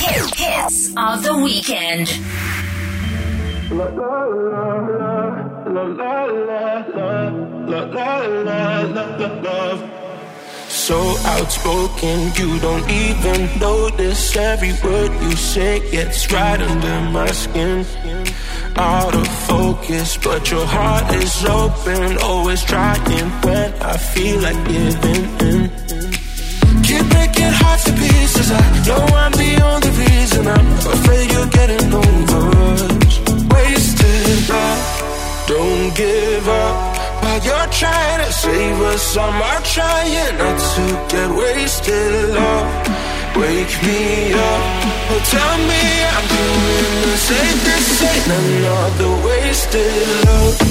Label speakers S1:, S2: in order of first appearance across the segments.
S1: Hits of the weekend. So outspoken, you don't even notice every word you say gets right under my skin. Out of focus, but your heart is open, always trying when I feel like giving in. Keep breaking hearts to pieces. I know I'm the only reason. I'm afraid you're getting over. Wasted love, don't give up. While you're trying to save us, I'm trying not to get wasted. Love, wake me up. Oh, tell me I'm doing the same. This ain't another wasted love.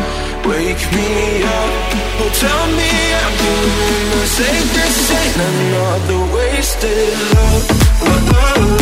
S1: wake me up. Oh, tell me I'm doing the. This ain't another wasted love. love, love, love,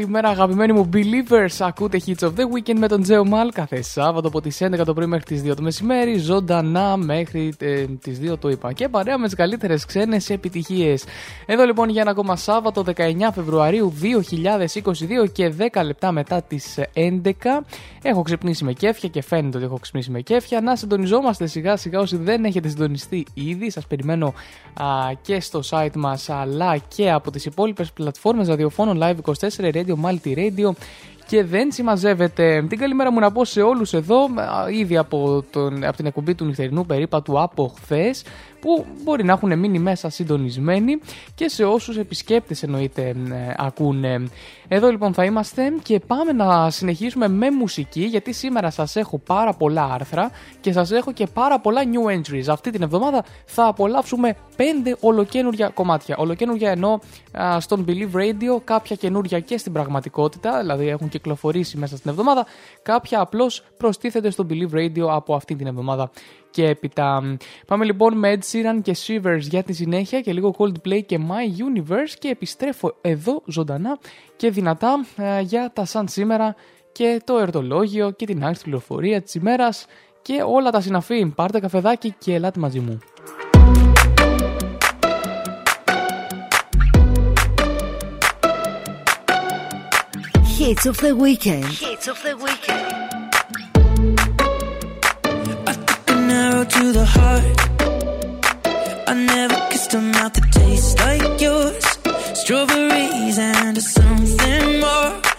S2: καλημέρα αγαπημένοι μου believers. Ακούτε Hits of the Weekend με τον Τζέο Μαλ κάθε Σάββατο από τις 11 το πρωί μέχρι τις 2 το μεσημέρι. Ζωντανά μέχρι ε, τις 2 το είπα. Και παρέα με τις καλύτερες ξένες επιτυχίες. Εδώ λοιπόν για ένα ακόμα Σάββατο 19 Φεβρουαρίου 2022 και 10 λεπτά μετά τις 11. Έχω ξυπνήσει με κέφια και φαίνεται ότι έχω ξυπνήσει με κέφια. Να συντονιζόμαστε σιγά σιγά όσοι δεν έχετε συντονιστεί ήδη. Σας περιμένω α, και στο site μας αλλά και από τις υπόλοιπες πλατφόρμες ραδιοφώνων Live 24 Radio, Multi Radio και δεν συμμαζεύεται. Την καλημέρα μου να πω σε όλους εδώ, ήδη από, τον, από την εκπομπή του νυχτερινού περίπατου από χθες, που μπορεί να έχουν μείνει μέσα συντονισμένοι και σε όσους επισκέπτες εννοείται ε, ακούνε. Εδώ λοιπόν θα είμαστε και πάμε να συνεχίσουμε με μουσική γιατί σήμερα σας έχω πάρα πολλά άρθρα και σας έχω και πάρα πολλά new entries. Αυτή την εβδομάδα θα απολαύσουμε πέντε ολοκένουργια κομμάτια. Ολοκένουργια ενώ στον Believe Radio, κάποια καινούργια και στην πραγματικότητα, δηλαδή έχουν κυκλοφορήσει μέσα στην εβδομάδα, κάποια απλώς προστίθεται στο Believe Radio από αυτή την εβδομάδα και έπειτα. Πάμε λοιπόν με Ed Sheeran και Shivers για τη συνέχεια και λίγο Coldplay και My Universe και επιστρέφω εδώ ζωντανά και δυνατά ε, για τα σαν σήμερα και το ερτολόγιο και την άρχιση πληροφορία της ημέρας και όλα τα συναφή. Πάρτε καφεδάκι και ελάτε μαζί μου.
S1: Hits of the weekend. Hits of the weekend.
S3: Arrow to the heart. I never kissed a mouth that tastes like yours. Strawberries and something more.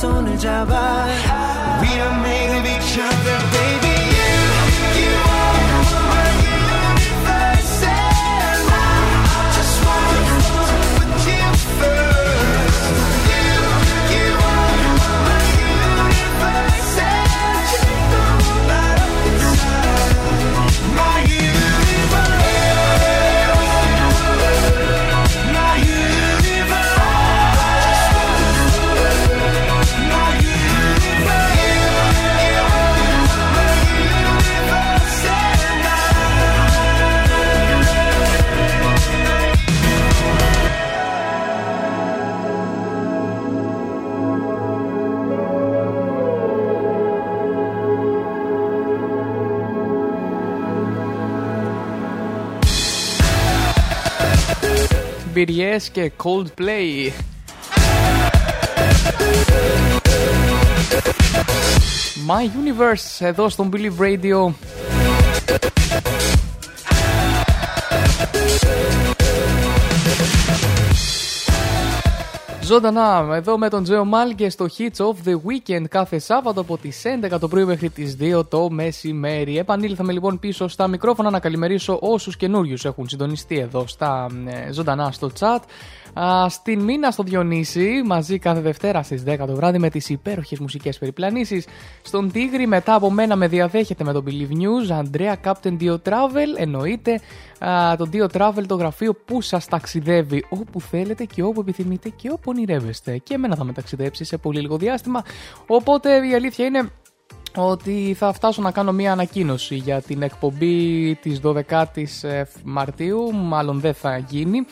S3: 손을 잡아
S2: BTS και Coldplay. My Universe εδώ στον Believe Radio. Ζωντανά εδώ με τον Τζέο Μάλ και στο Hits of the Weekend κάθε Σάββατο από τις 11 το πρωί μέχρι τις 2 το μεσημέρι. Επανήλθαμε λοιπόν πίσω στα μικρόφωνα να καλημερίσω όσους καινούριους έχουν συντονιστεί εδώ στα ε, ζωντανά στο chat. Στην Μίνα στο Διονύση, μαζί κάθε Δευτέρα στις 10 το βράδυ με τις υπέροχες μουσικές περιπλανήσεις. Στον Τίγρη, μετά από μένα με διαδέχεται με τον Believe News, Αντρέα Captain Dio Travel, εννοείται το Dio Travel, το γραφείο που σας ταξιδεύει όπου θέλετε και όπου επιθυμείτε και όπου ονειρεύεστε. Και εμένα θα με ταξιδέψει σε πολύ λίγο διάστημα. Οπότε η αλήθεια είναι ότι θα φτάσω να κάνω μία ανακοίνωση για την εκπομπή της 12ης ε, Μαρτίου, μάλλον δεν θα γίνει.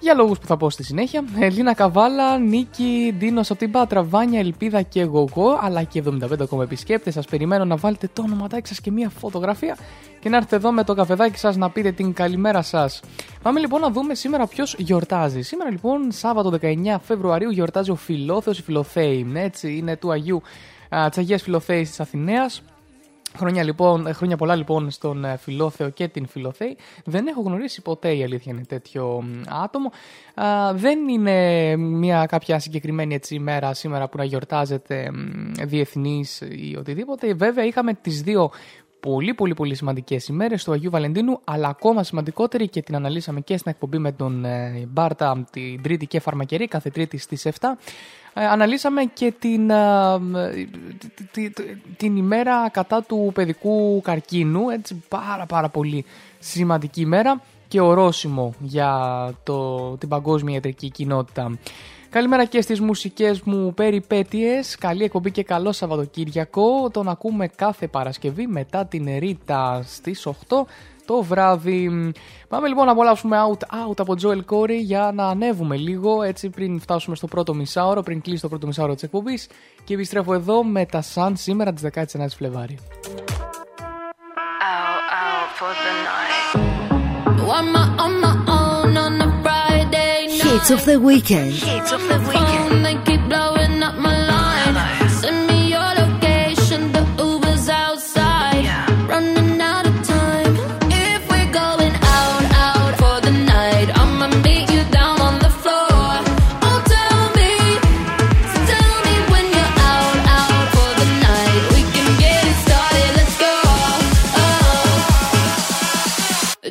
S2: Για λόγους που θα πω στη συνέχεια. Ελίνα Καβάλα, Νίκη, Ντίνο από την Πάτρα, Βάνια, Ελπίδα και εγώ, αλλά και 75 ακόμα επισκέπτες. Σας περιμένω να βάλετε το ονοματάκι σας και μία φωτογραφία και να έρθετε εδώ με το καφεδάκι σας να πείτε την καλημέρα σας. Πάμε λοιπόν να δούμε σήμερα ποιος γιορτάζει. Σήμερα λοιπόν, Σάββατο 19 Φεβρουαρίου, γιορτάζει ο Φιλόθεος, η Φιλοθέη. Έτσι, είναι του Αγίου της Αγίας Φιλοθέης της Αθηναίας. Χρόνια, λοιπόν, ε, χρόνια πολλά λοιπόν στον ε, Φιλόθεο και την Φιλοθέη. Δεν έχω γνωρίσει ποτέ η αλήθεια είναι τέτοιο άτομο. δεν είναι μια κάποια συγκεκριμένη έτσι ημέρα σήμερα που να γιορτάζεται διεθνής ή οτιδήποτε. Βέβαια είχαμε τις δύο πολύ πολύ πολύ σημαντικές ημέρες του Αγίου Βαλεντίνου αλλά ακόμα σημαντικότερη και την αναλύσαμε και στην εκπομπή με τον ε, Μπάρτα την Τρίτη και Φαρμακερή κάθε Τρίτη στις 7 ε, αναλύσαμε και την, ε, την ημέρα κατά του παιδικού καρκίνου, έτσι πάρα πάρα πολύ σημαντική ημέρα και ορόσημο για το, την παγκόσμια ιατρική κοινότητα. Καλημέρα και στις μουσικές μου περιπέτειες, καλή εκπομπή και καλό Σαββατοκύριακο, τον ακούμε κάθε Παρασκευή μετά την Ρίτα στις 8 το βράδυ. Πάμε λοιπόν να απολαύσουμε out, out από Joel Corey για να ανέβουμε λίγο έτσι πριν φτάσουμε στο πρώτο μισάωρο, πριν κλείσει το πρώτο μισάωρο της εκπομπής και επιστρέφω εδώ με τα Sun σήμερα τις 19 Φλεβάρι.
S4: Hits of the weekend. Hits of the weekend.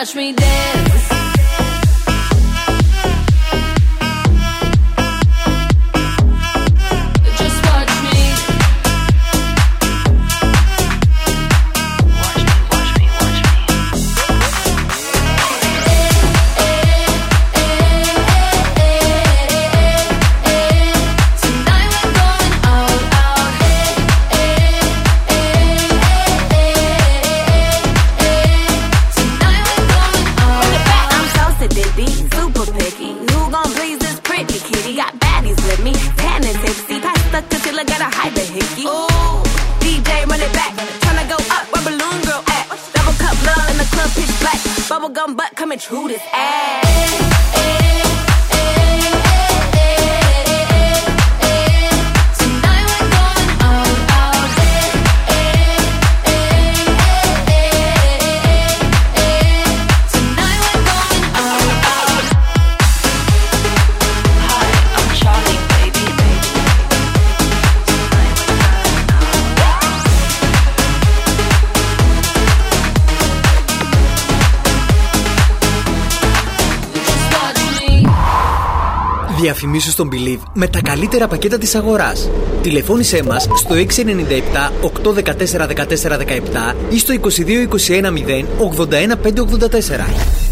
S5: Watch me dance.
S6: Με τα καλύτερα πακέτα της αγοράς. Τηλεφώνησέ μας στο 697 814 1417 ή στο 2221 0 81 584.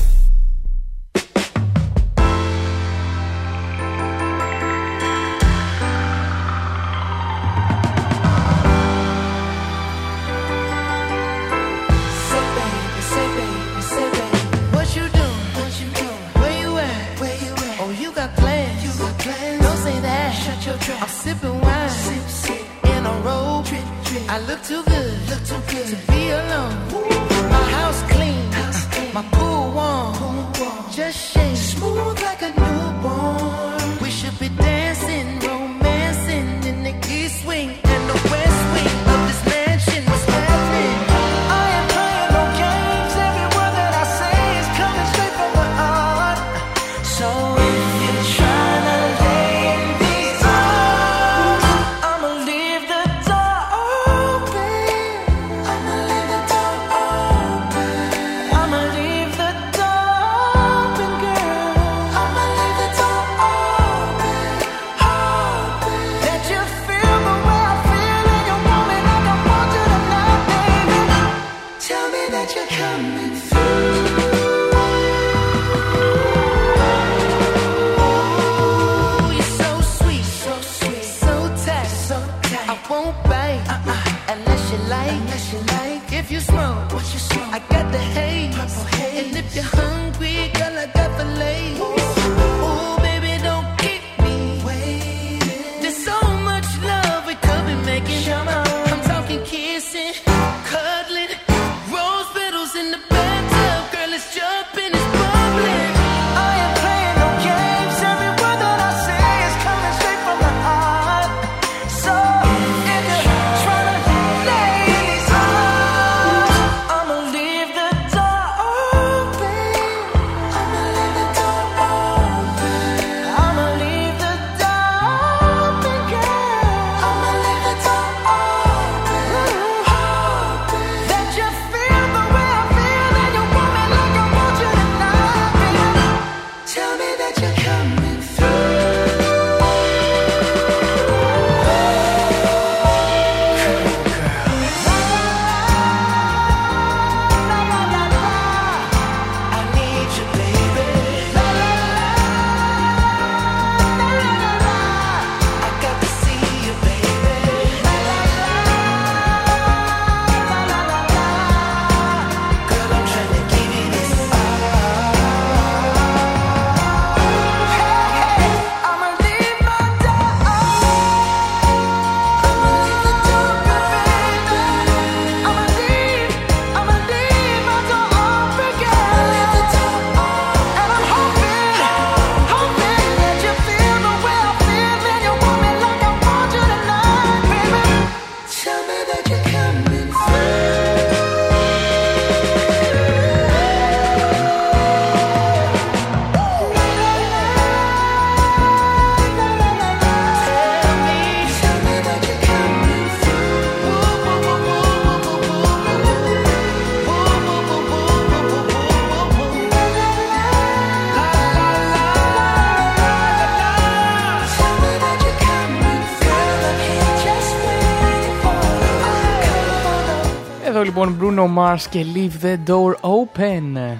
S2: Bruno Mars και Leave the Door Open.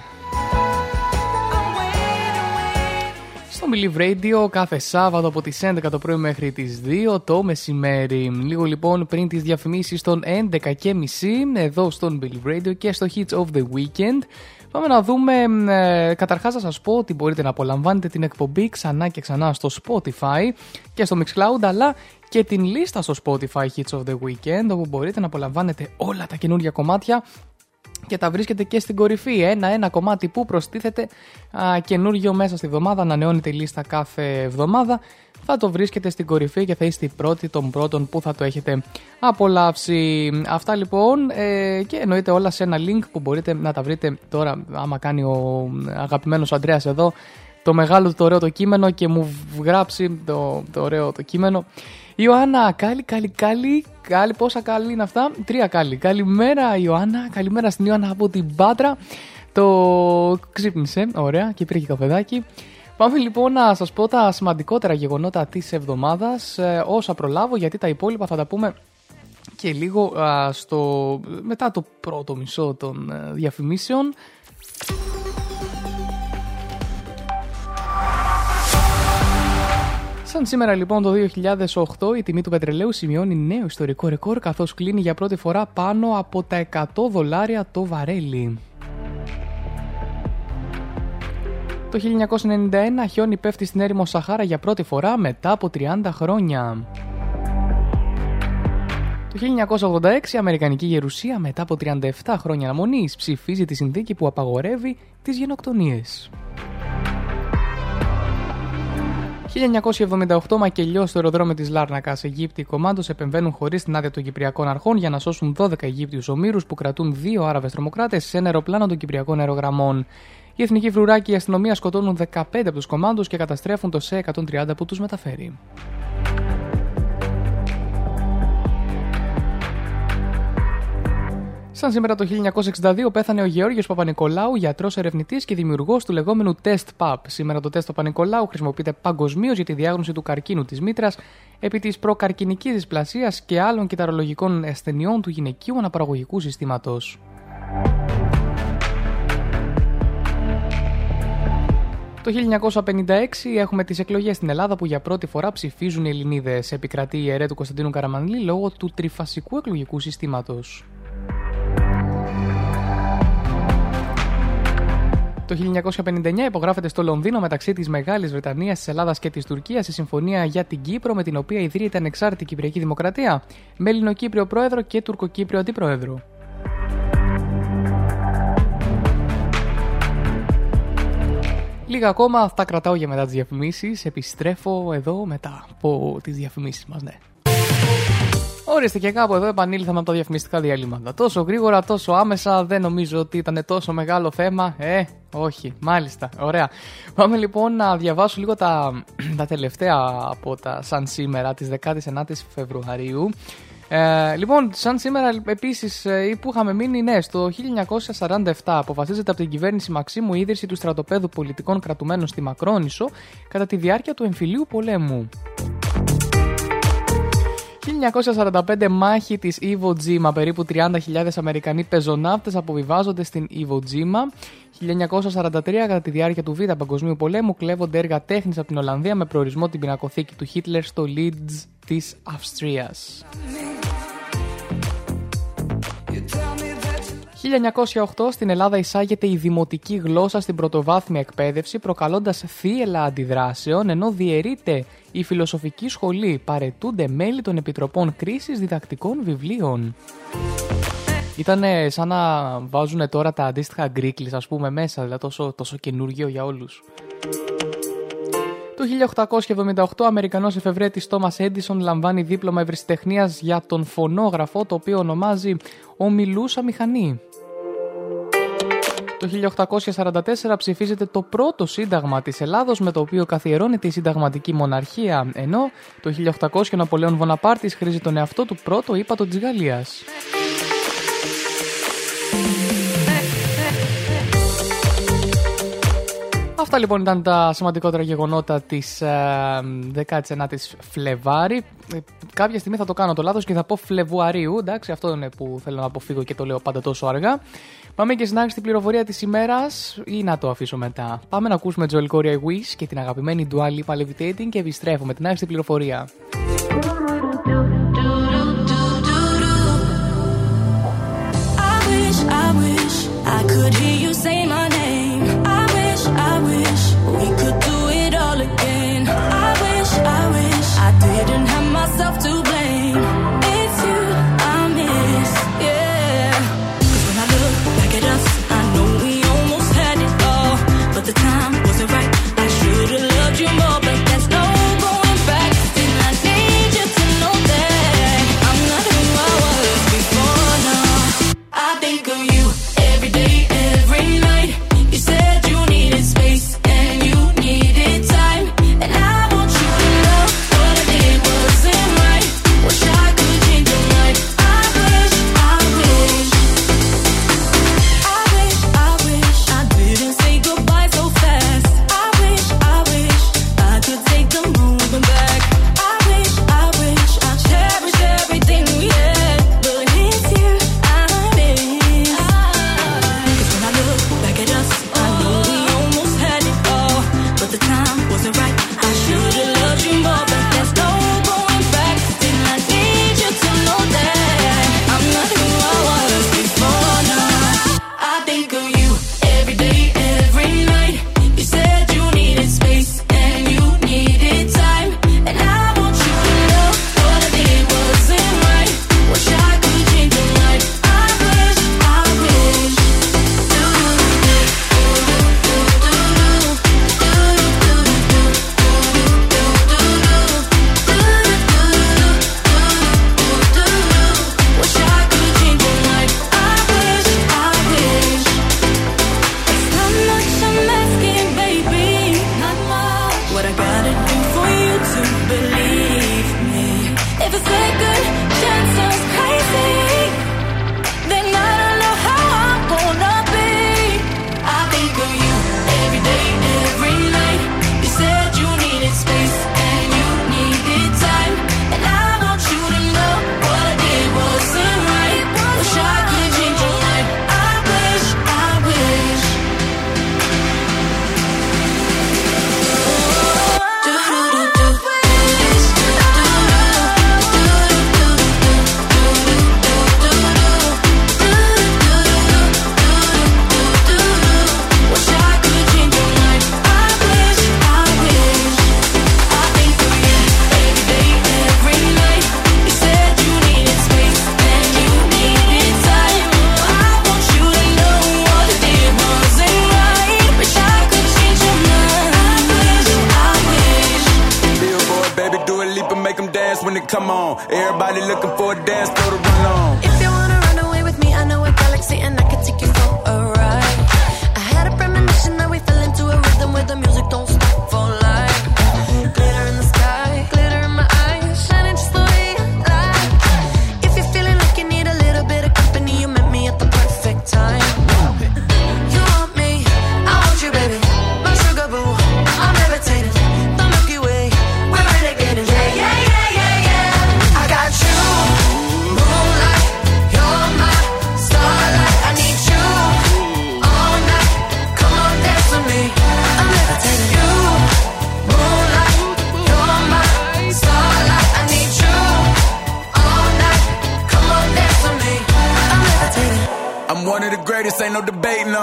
S2: Στο Believe Radio κάθε Σάββατο από τις 11 το πρωί μέχρι τις 2 το μεσημέρι. Λίγο λοιπόν πριν τις διαφημίσεις των 11 και μισή εδώ στον Believe Radio και στο Hits of the Weekend. Πάμε να δούμε, ε, καταρχάς να σας πω ότι μπορείτε να απολαμβάνετε την εκπομπή ξανά και ξανά στο Spotify και στο Mixcloud αλλά και την λίστα στο Spotify Hits of the Weekend όπου μπορείτε να απολαμβάνετε όλα τα καινούργια κομμάτια και τα βρίσκετε και στην κορυφή. Ένα-ένα κομμάτι που προστίθεται α, καινούργιο μέσα στη εβδομάδα. Ανανεώνεται η λίστα κάθε εβδομάδα. Θα το βρίσκετε στην κορυφή και θα είστε οι πρώτοι των πρώτων που θα το έχετε απολαύσει. Αυτά λοιπόν ε, και εννοείται όλα σε ένα link που μπορείτε να τα βρείτε τώρα άμα κάνει ο αγαπημένος Αντρέας εδώ το μεγάλο το ωραίο το κείμενο και μου γράψει το, το ωραίο το κείμενο. Ιωάννα, κάλι, κάλι, κάλι, κάλι, πόσα κάλι είναι αυτά, τρία κάλι. Καλημέρα Ιωάννα, καλημέρα στην Ιωάννα από την Πάτρα. Το ξύπνησε, ωραία, και πήρε και καφεδάκι. Πάμε λοιπόν να σας πω τα σημαντικότερα γεγονότα της εβδομάδας, ε, όσα προλάβω, γιατί τα υπόλοιπα θα τα πούμε και λίγο α, στο, μετά το πρώτο μισό των ε, διαφημίσεων. Σαν σήμερα λοιπόν το 2008 η τιμή του πετρελαίου σημειώνει νέο ιστορικό ρεκόρ καθώς κλείνει για πρώτη φορά πάνω από τα 100 δολάρια το βαρέλι. Το 1991 χιόνι πέφτει στην έρημο Σαχάρα για πρώτη φορά μετά από 30 χρόνια. Το 1986 η Αμερικανική Γερουσία μετά από 37 χρόνια αναμονής ψηφίζει τη συνθήκη που απαγορεύει τις γενοκτονίες. 1978 μακελιός στο αεροδρόμιο της Λάρνακα, Αιγύπτιοι κομμάτων επεμβαίνουν χωρίς την άδεια των Κυπριακών Αρχών για να σώσουν 12 Αιγύπτιους ομήρους που κρατούν δύο Άραβες τρομοκράτες σε ένα αεροπλάνο των Κυπριακών αερογραμμών. Οι εθνικοί φρουράκοι και η αστυνομία σκοτώνουν 15 από τους κομμάτου και καταστρέφουν το σε 130 που τους μεταφέρει. Σαν σήμερα το 1962 πέθανε ο Γεώργιος Παπα-Νικολάου, γιατρός ερευνητής και δημιουργός του λεγόμενου Test PAP. Σήμερα το τεστ Παπα-Νικολάου χρησιμοποιείται παγκοσμίως για τη διάγνωση του καρκίνου της μήτρας επί της προκαρκινικής δυσπλασίας και άλλων κυταρολογικών ασθενειών του γυναικείου αναπαραγωγικού συστήματος. Το 1956 έχουμε τις εκλογές στην Ελλάδα που για πρώτη φορά ψηφίζουν οι Ελληνίδες. Επικρατεί η αιρέ του Κωνσταντίνου Καραμανλή λόγω του τριφασικού εκλογικού συστήματος. Το 1959 υπογράφεται στο Λονδίνο μεταξύ της Μεγάλης Βρετανίας, της Ελλάδας και της Τουρκίας η συμφωνία για την Κύπρο με την οποία ιδρύεται ανεξάρτητη Κυπριακή Δημοκρατία με Ελληνοκύπριο πρόεδρο και Τουρκοκύπριο αντιπρόεδρο. Λίγα ακόμα, αυτά κρατάω για μετά τις διαφημίσεις. Επιστρέφω εδώ μετά από τις διαφημίσεις μας, ναι. Ορίστε και κάπου εδώ επανήλθαμε από τα διαφημιστικά διαλύματα. Τόσο γρήγορα, τόσο άμεσα, δεν νομίζω ότι ήταν τόσο μεγάλο θέμα. Ε, όχι, μάλιστα. Ωραία. Πάμε λοιπόν να διαβάσω λίγο τα, τα τελευταία από τα σαν σήμερα, τις 19 Φεβρουαρίου. Ε, λοιπόν, σαν σήμερα επίσης ε, που είχαμε μείνει, ναι, στο 1947 αποφασίζεται από την κυβέρνηση Μαξίμου η ίδρυση του στρατοπέδου πολιτικών κρατουμένων στη Μακρόνισο κατά τη διάρκεια του εμφυλίου πολέμου. 1945 μάχη της Iwo Jima. Περίπου 30.000 Αμερικανοί πεζοναύτες αποβιβάζονται στην Iwo Jima. 1943 κατά τη διάρκεια του Β' Παγκοσμίου Πολέμου κλέβονται έργα τέχνης από την Ολλανδία με προορισμό την πινακοθήκη του Χίτλερ στο Leeds της Αυστρίας. 1908 στην Ελλάδα εισάγεται η δημοτική γλώσσα στην πρωτοβάθμια εκπαίδευση προκαλώντας θύελα αντιδράσεων ενώ διαιρείται η φιλοσοφική σχολή παρετούνται μέλη των επιτροπών κρίσης διδακτικών βιβλίων. Ήταν σαν να βάζουν τώρα τα αντίστοιχα γκρίκλις ας πούμε μέσα, δηλαδή τόσο, τόσο καινούργιο για όλους. Το 1878 ο Αμερικανός εφευρέτης Τόμας Έντισον λαμβάνει δίπλωμα ευρεσιτεχνίας για τον φωνόγραφο το οποίο ονομάζει «Ομιλούσα μηχανή». Το 1844 ψηφίζεται το πρώτο σύνταγμα της Ελλάδος με το οποίο καθιερώνεται η συνταγματική μοναρχία, ενώ το 1800 ο Ναπολέον Βοναπάρτης χρήζει τον εαυτό του πρώτο ύπατο της Γαλλίας. Αυτά λοιπόν ήταν τα σημαντικότερα γεγονότα της ε, 19ης Φλεβάρη. Ε, κάποια στιγμή θα το κάνω το λάθος και θα πω Φλεβουαρίου, εντάξει, αυτό είναι που θέλω να αποφύγω και το λέω πάντα τόσο αργά. Πάμε και στην άξιτη πληροφορία της ημέρας ή να το αφήσω μετά. Πάμε να ακούσουμε Joel Corey Wish και την αγαπημένη Dua Lipa Levitating και επιστρέφουμε την άξιτη πληροφορία.
S3: think of you every day, every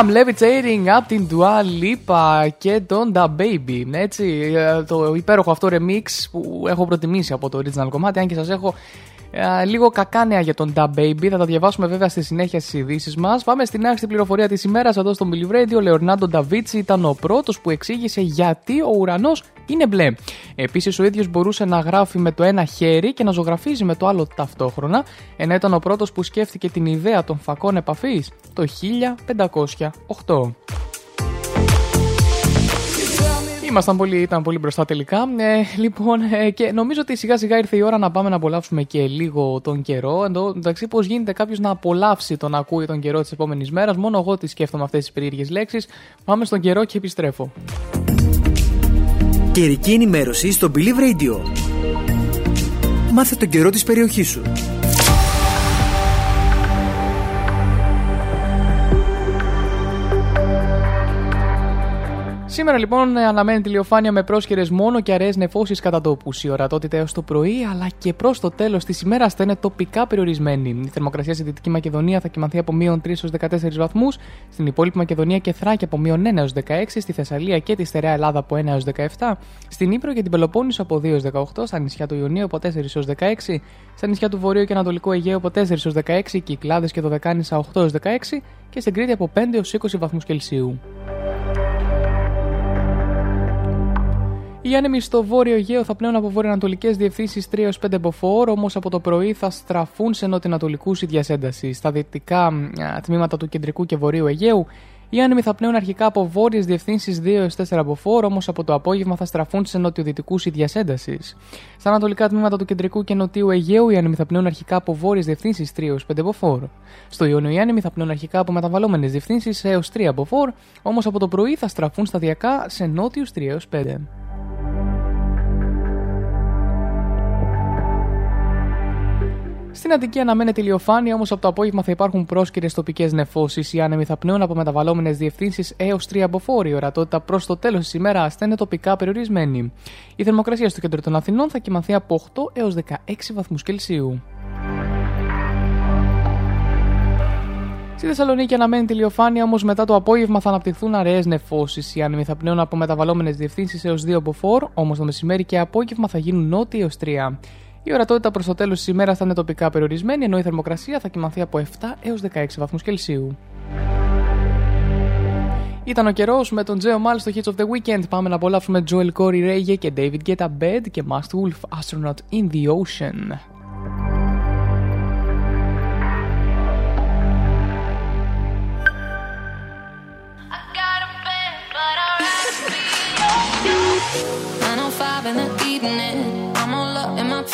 S3: I'm levitating
S2: από την Dua Lipa και τον Da Baby. Έτσι, ε, το υπέροχο αυτό remix που έχω προτιμήσει από το original κομμάτι, αν και σας έχω ε, λίγο κακά νέα για τον Da Baby. Θα τα διαβάσουμε βέβαια στη συνέχεια στις ειδήσεις μας. Πάμε στην άρχιση πληροφορία της ημέρας εδώ στο Milli Radio. Ο Λεωνάντο Νταβίτσι ήταν ο πρώτος που εξήγησε γιατί ο ουρανός είναι μπλε. Επίσης, ο ίδιος μπορούσε να γράφει με το ένα χέρι και να ζωγραφίζει με το άλλο ταυτόχρονα, ενώ ήταν ο πρώτος που σκέφτηκε την ιδέα των φακών επαφής το 1508. Ήμασταν πολύ, ήταν πολύ μπροστά τελικά. Ε, λοιπόν, ε, και νομίζω ότι σιγά σιγά ήρθε η ώρα να πάμε να απολαύσουμε και λίγο τον καιρό. Εντω, εντάξει, πώς γίνεται κάποιος να απολαύσει τον να ακούει τον καιρό της επόμενης μέρας. Μόνο εγώ τι σκέφτομαι αυτές τις περίεργες λέξεις. Πάμε στον καιρό και επιστρέφω.
S7: Καιρική ενημέρωση στο Believe Radio. Μάθε τον καιρό της περιοχής σου.
S2: Σήμερα λοιπόν αναμένεται ηλιοφάνεια με πρόσχερε μόνο και αραιές νεφώσεις κατά τόπου. Η ορατότητα έως το πρωί αλλά και προς το τέλος της ημέρας θα είναι τοπικά περιορισμένη. Η θερμοκρασία στη Δυτική Μακεδονία θα κοιμανθεί από μείον 3 έως 14 βαθμούς, στην υπόλοιπη Μακεδονία και Θράκη από μείον 1 έως 16, στη Θεσσαλία και τη Στερεά Ελλάδα από 1 έως 17, στην Ήπειρο και την Πελοπόννησο από 2 έως 18, στα νησιά του Ιωνίου από 4 έως 16, στα νησιά του Βορείου και Ανατολικού Αιγαίου από 4 έως 16, Κυκλάδες και το Δεκάνησα 8 έως 16 και στην Κρήτη από 5 έως 20 βαθμούς Κελσίου. Οι άνεμοι στο βόρειο Αιγαίο θα πνέουν από βορειοανατολικές διευθύνσεις 3 έως 5 μποφόρ, όμως από το πρωί θα στραφούν σε νοτιοανατολικούς ίδια ένταση. Στα δυτικά τμήματα του κεντρικού και βορείου Αιγαίου οι άνεμοι θα πνέουν αρχικά από βόρειες διευθύνσεις 2 έως 4 μποφόρ, όμως από το απόγευμα θα στραφούν σε νοτιοδυτικούς ίδια ένταση. Στα ανατολικά τμήματα του κεντρικού και νοτιού Αιγαίου οι άνεμοι θα πνέουν αρχικά από βόρειες διευθύνσεις 3 έως 5 μποφόρ. Στο Ιόνιο οι άνεμοι θα πνέουν αρχικά από μεταβαλλόμενες διευθύνσεις έως 3 μποφόρ, όμως από το πρωί θα στραφούν σταδιακά σε νότιους 3 Στην Αττική αναμένεται ηλιοφάνεια, όμως από το απόγευμα θα υπάρχουν πρόσκαιρε τοπικές νεφώσεις. Οι άνεμοι θα πνέουν από μεταβαλλόμενες διευθύνσεις έως 3 αποφόροι. Η ορατότητα προς το τέλος της ημέρας θα είναι τοπικά περιορισμένη. Η θερμοκρασία στο κέντρο των Αθηνών θα κοιμαθεί από 8 έως 16 βαθμούς Κελσίου. Στη Θεσσαλονίκη αναμένεται ηλιοφάνεια, όμως μετά το απόγευμα θα αναπτυχθούν αραιές νεφώσεις. Οι άνεμοι θα πνέουν από μεταβαλλόμενες διευθύνσεις έως 2 αποφόρ, όμως το μεσημέρι και απόγευμα θα γίνουν νότιοι έως 3. Η ορατότητα προς το τέλος της ημέρας θα είναι τοπικά περιορισμένη, ενώ η θερμοκρασία θα κοιμαθεί από 7 έως 16 βαθμούς Κελσίου. Ήταν ο καιρός με τον Τζέο Μάλ στο Hits of the Weekend. Πάμε να απολαύσουμε Joel Corey Ray και David Get a Bed και Must Wolf Astronaut in the Ocean.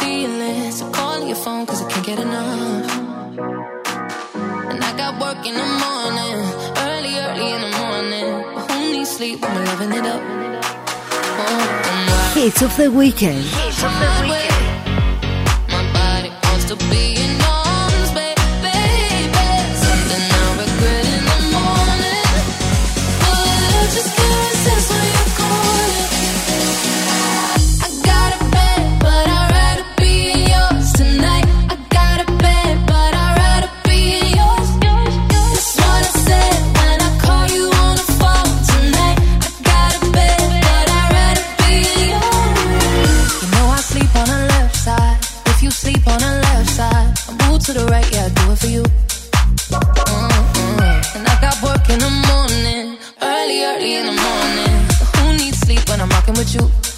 S2: Feelings. So call your phone cause I can't get enough. And I got work in the morning, early, early in the morning. But who needs sleep when we're loving it up? Oh, Hits of the weekend. Hits of the weekend. to the
S8: right, yeah, I do it for you. And I got work in the morning, early, early in the morning. Who needs sleep when I'm rocking with you?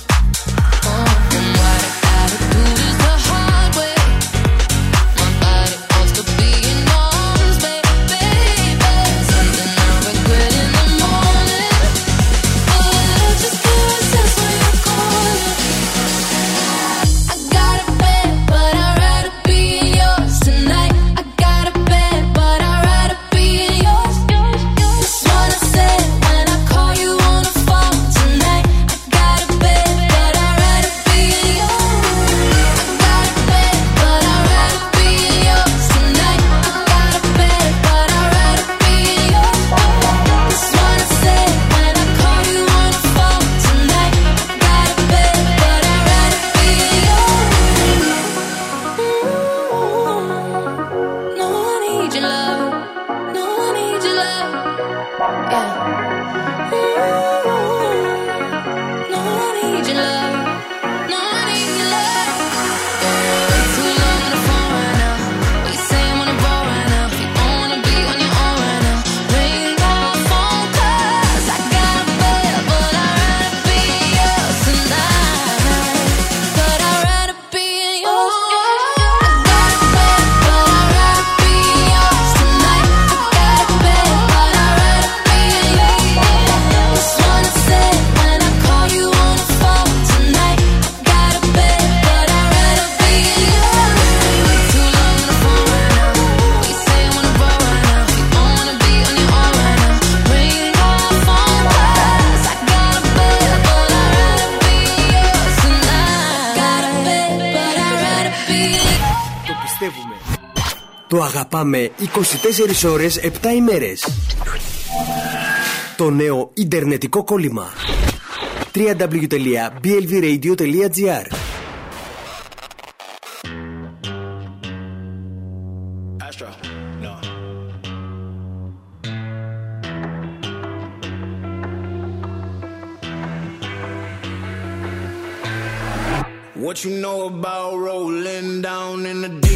S8: Πάμε 24 ώρες 7 ημέρες. Το νέο Ιντερνετικό κόλλημα. www.blvradio.gr What you know about rolling down in the deep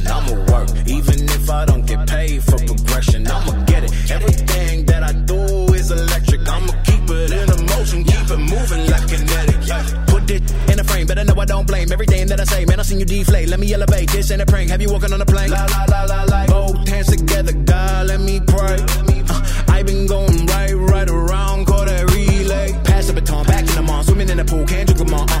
S8: I'ma work, even if I don't get paid for progression. I'ma get it. Everything that I do is electric. I'ma keep it in a motion, keep it moving like kinetic. Put it in a frame, better know I don't blame everything that I say. Man, I seen you deflate. Let me elevate. This ain't a prank. Have you walking on a plane? La la la la la. Both hands together, God, let me pray. Uh, I been going right, right around, call that relay. Pass the baton, back in the mall, swimming in the pool, can't drink them all. Uh.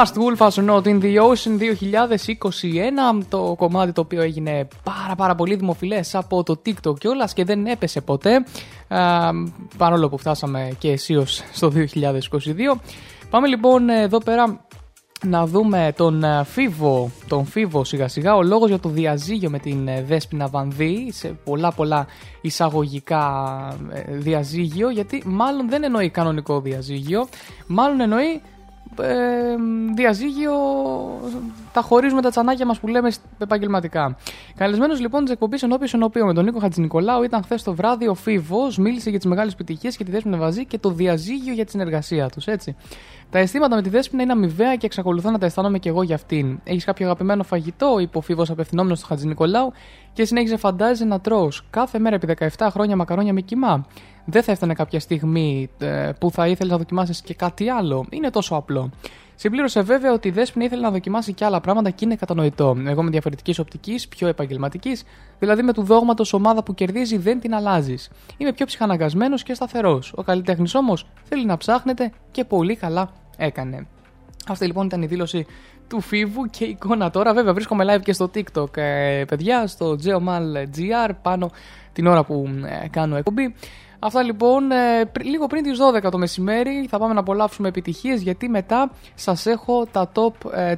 S2: Must Wolf Astronaut in the Ocean 2021 το κομμάτι το οποίο έγινε πάρα πάρα πολύ δημοφιλές από το TikTok και όλα και δεν έπεσε ποτέ. Α, παρόλο που φτάσαμε και αισίως στο 2022 Πάμε λοιπόν εδώ πέρα να δούμε τον ε, Φίβο, τον Φίβο σιγά σιγά, ο λόγος για το διαζύγιο με την ε, Δέσποινα Βανδύ σε πολλά πολλά εισαγωγικά ε, διαζύγιο γιατί μάλλον δεν εννοεί κανονικό διαζύγιο, μάλλον εννοεί ε, διαζύγιο τα χωρίζουμε τα τσανάκια μας που λέμε επαγγελματικά. Καλεσμένος λοιπόν της εκπομπής ενώπιον ενώπιον με τον Νίκο Χατζηνικολάου ήταν χθες το βράδυ ο Φίβος, μίλησε για τις μεγάλες επιτυχίες και τη Δέσποινα Βαζή και το διαζύγιο για τη συνεργασία τους, έτσι. Τα αισθήματα με τη Δέσποινα είναι αμοιβαία και εξακολουθώ να τα αισθάνομαι και εγώ για αυτήν. Έχεις κάποιο αγαπημένο φαγητό, είπε ο Φίβος απευθυνόμενος στο Χατζη Νικολάου και συνέχιζε φαντάζει να τρώ κάθε μέρα επί 17 χρόνια μακαρόνια με κοιμά. Δεν θα έφτανε κάποια στιγμή ε, που θα ήθελες να δοκιμάσεις και κάτι άλλο. Είναι τόσο απλό. Συμπλήρωσε βέβαια ότι η Δέσποινα ήθελε να δοκιμάσει και άλλα πράγματα και είναι κατανοητό. Εγώ με διαφορετικής οπτικής, πιο επαγγελματικής, δηλαδή με του δόγματος ομάδα που κερδίζει δεν την αλλάζεις. Είμαι πιο ψυχαναγκασμένος και σταθερός. Ο καλλιτέχνης όμως θέλει να ψάχνετε και πολύ καλά έκανε. Αυτή λοιπόν ήταν η δήλωση του Φίβου και η εικόνα τώρα. Βέβαια, βρίσκομαι live και στο TikTok, ε, παιδιά, στο GeoMal.gr πάνω την ώρα που ε, κάνω εκπομπή. Αυτά λοιπόν, ε, λίγο πριν τις 12 το μεσημέρι θα πάμε να απολαύσουμε επιτυχίες γιατί μετά σας έχω τα top 10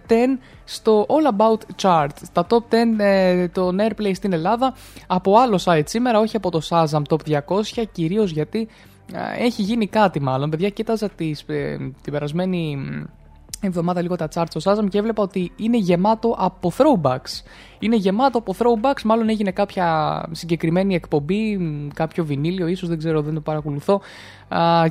S2: στο All About Chart. Τα top 10 ε, των Airplay στην Ελλάδα από άλλο site σήμερα, όχι από το Shazam Top 200, κυρίως γιατί έχει γίνει κάτι μάλλον. Παιδιά, κοίταζα τις, την περασμένη εβδομάδα λίγο τα charts στο Shazam και έβλεπα ότι είναι γεμάτο από throwbacks. Είναι γεμάτο από throwbacks, μάλλον έγινε κάποια συγκεκριμένη εκπομπή, κάποιο βινίλιο ίσως, δεν ξέρω, δεν το παρακολουθώ.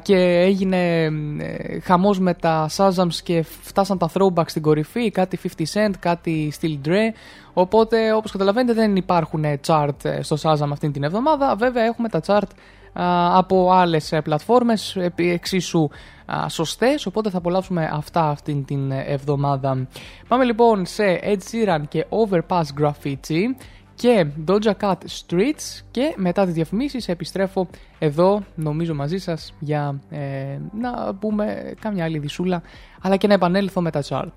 S2: Και έγινε ε, χαμός με τα Shazams και φτάσαν τα throwbacks στην κορυφή, κάτι 50 Cent, κάτι Still Dre, οπότε όπως καταλαβαίνετε δεν υπάρχουν chart ε, στο Shazam αυτή την εβδομάδα, βέβαια έχουμε τα chart από άλλες ε, πλατφόρμες εξίσου σωστές οπότε θα απολαύσουμε αυτά αυτήν την εβδομάδα. Πάμε λοιπόν σε Ed Sheeran και Overpass Graffiti και Doja Cat Streets και μετά τις διαφημίσεις επιστρέφω εδώ νομίζω μαζί σας για ε, να πούμε κάμια άλλη δισούλα αλλά και να επανέλθω με τα chart.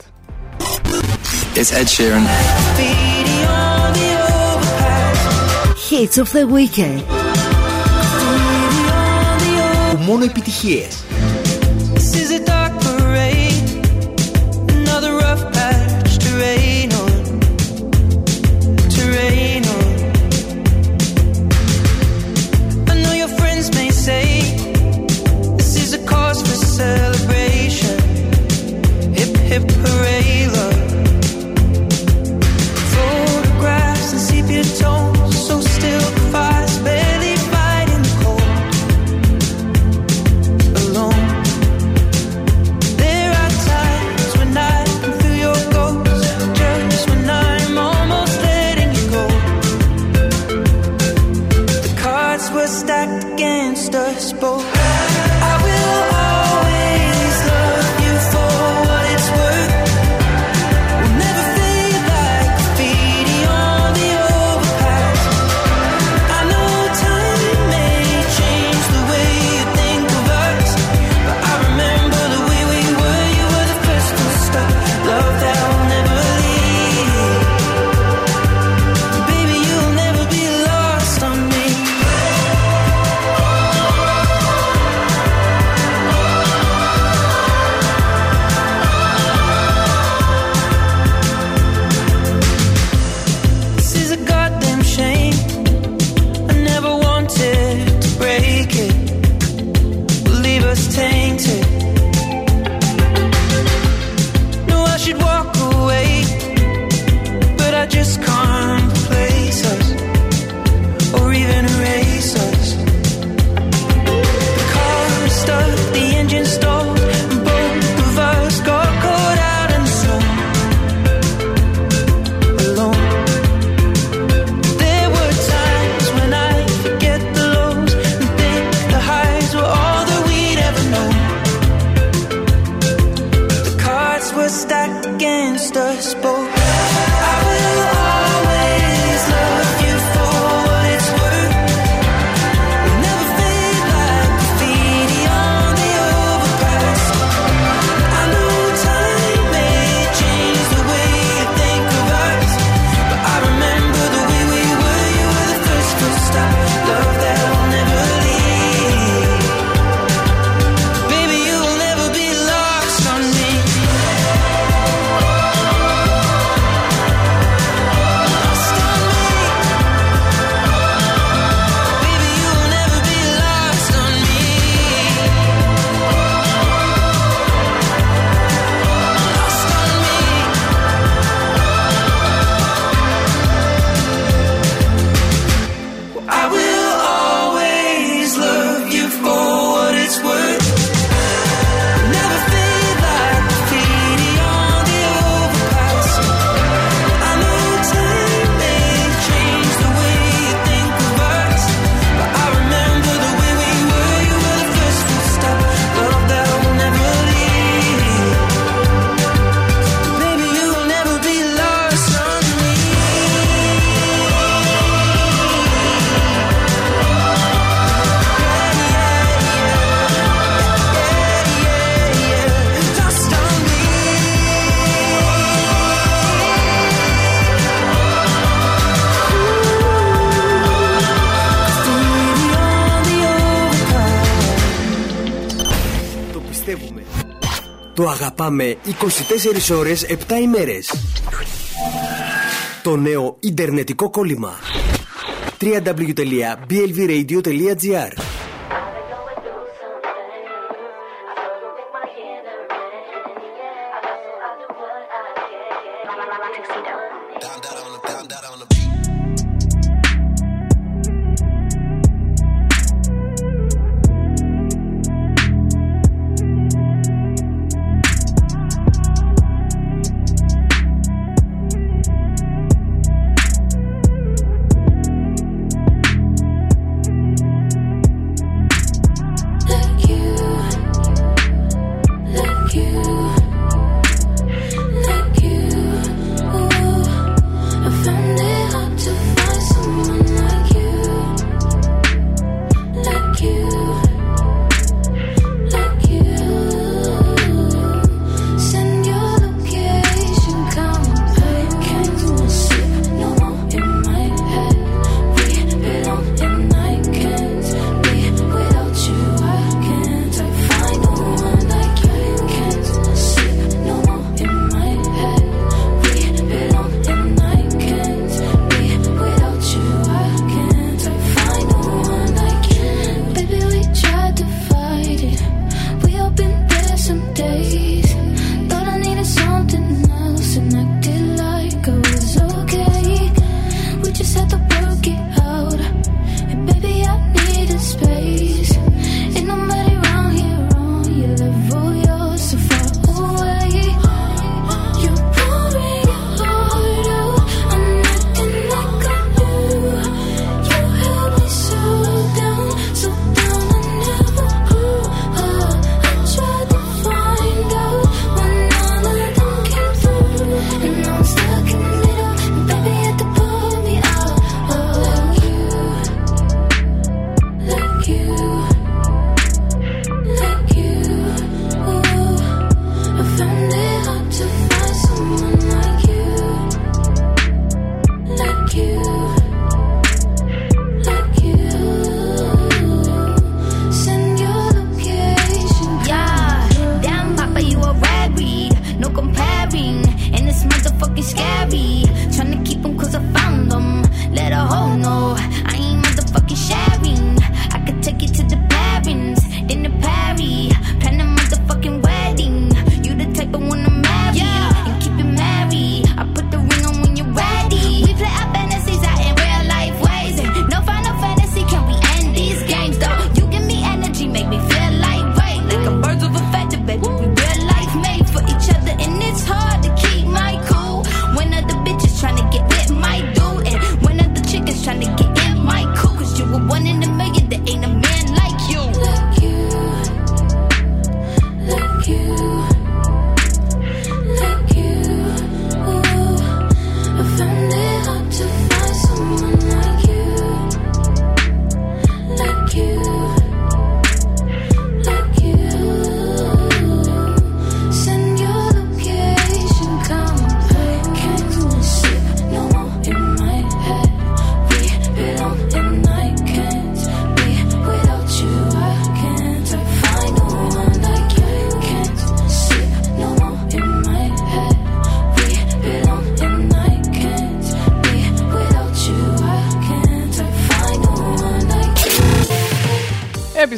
S9: It's Ed Sheeran.
S6: Hits of the Weekend.
S7: Μόνο επιτυχίες.
S3: is it
S7: dark? πάμε 24 ώρες 7 ημέρες. Το νέο ιντερνετικό κόλλημα. www.blvradio.gr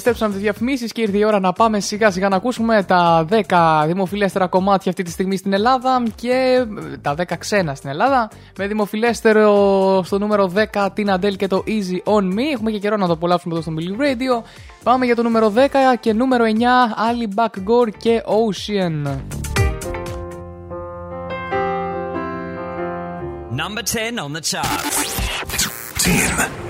S2: Επιστρέψαμε τι διαφημίσεις και ήρθε η ώρα να πάμε σιγά σιγά να ακούσουμε τα 10 δημοφιλέστερα κομμάτια αυτή τη στιγμή στην Ελλάδα και ε, τα 10 ξένα στην Ελλάδα. Με δημοφιλέστερο στο νούμερο 10 την Αντέλ και το Easy on Me. Έχουμε και καιρό να το απολαύσουμε εδώ στο Milly Radio. Πάμε για το νούμερο 10 και νούμερο 9 Ali Backgore και Ocean.
S3: Number 10 on the charts.
S6: 10.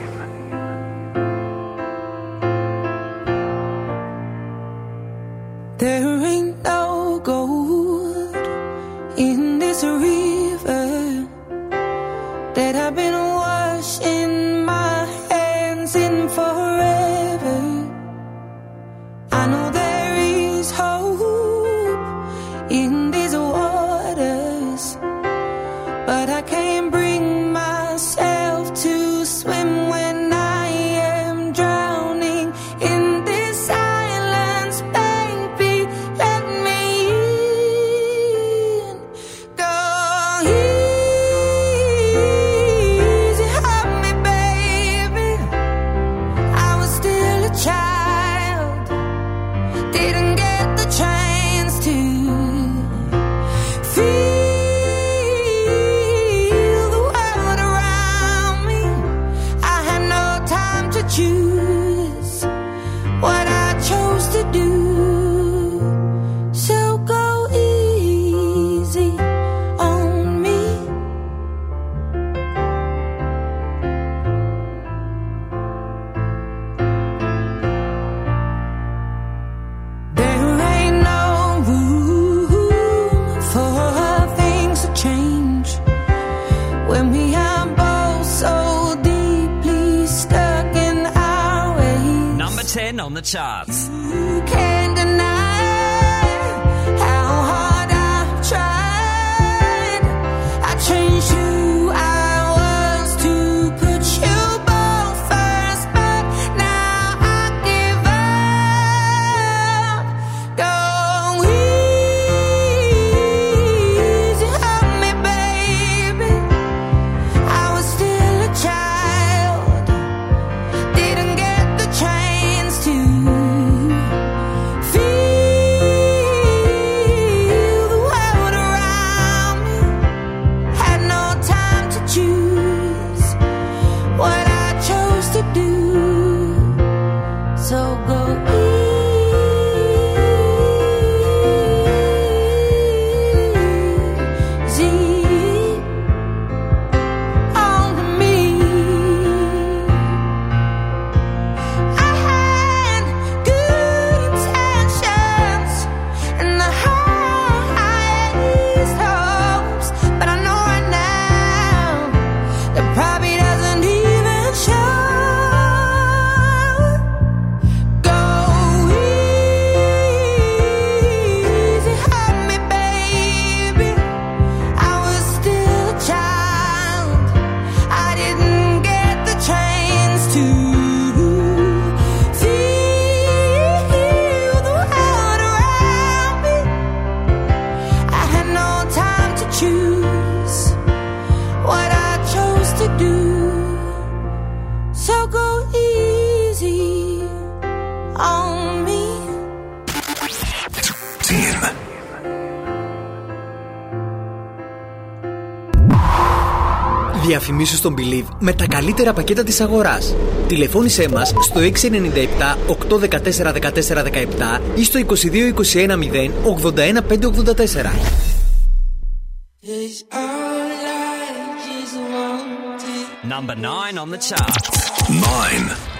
S6: στον Believe με τα καλύτερα πακέτα της αγοράς. Τηλεφώνησέ μας στο 697 814 1417 ή στο 22 21 0 81 584.
S10: Number 9 on the
S3: 9.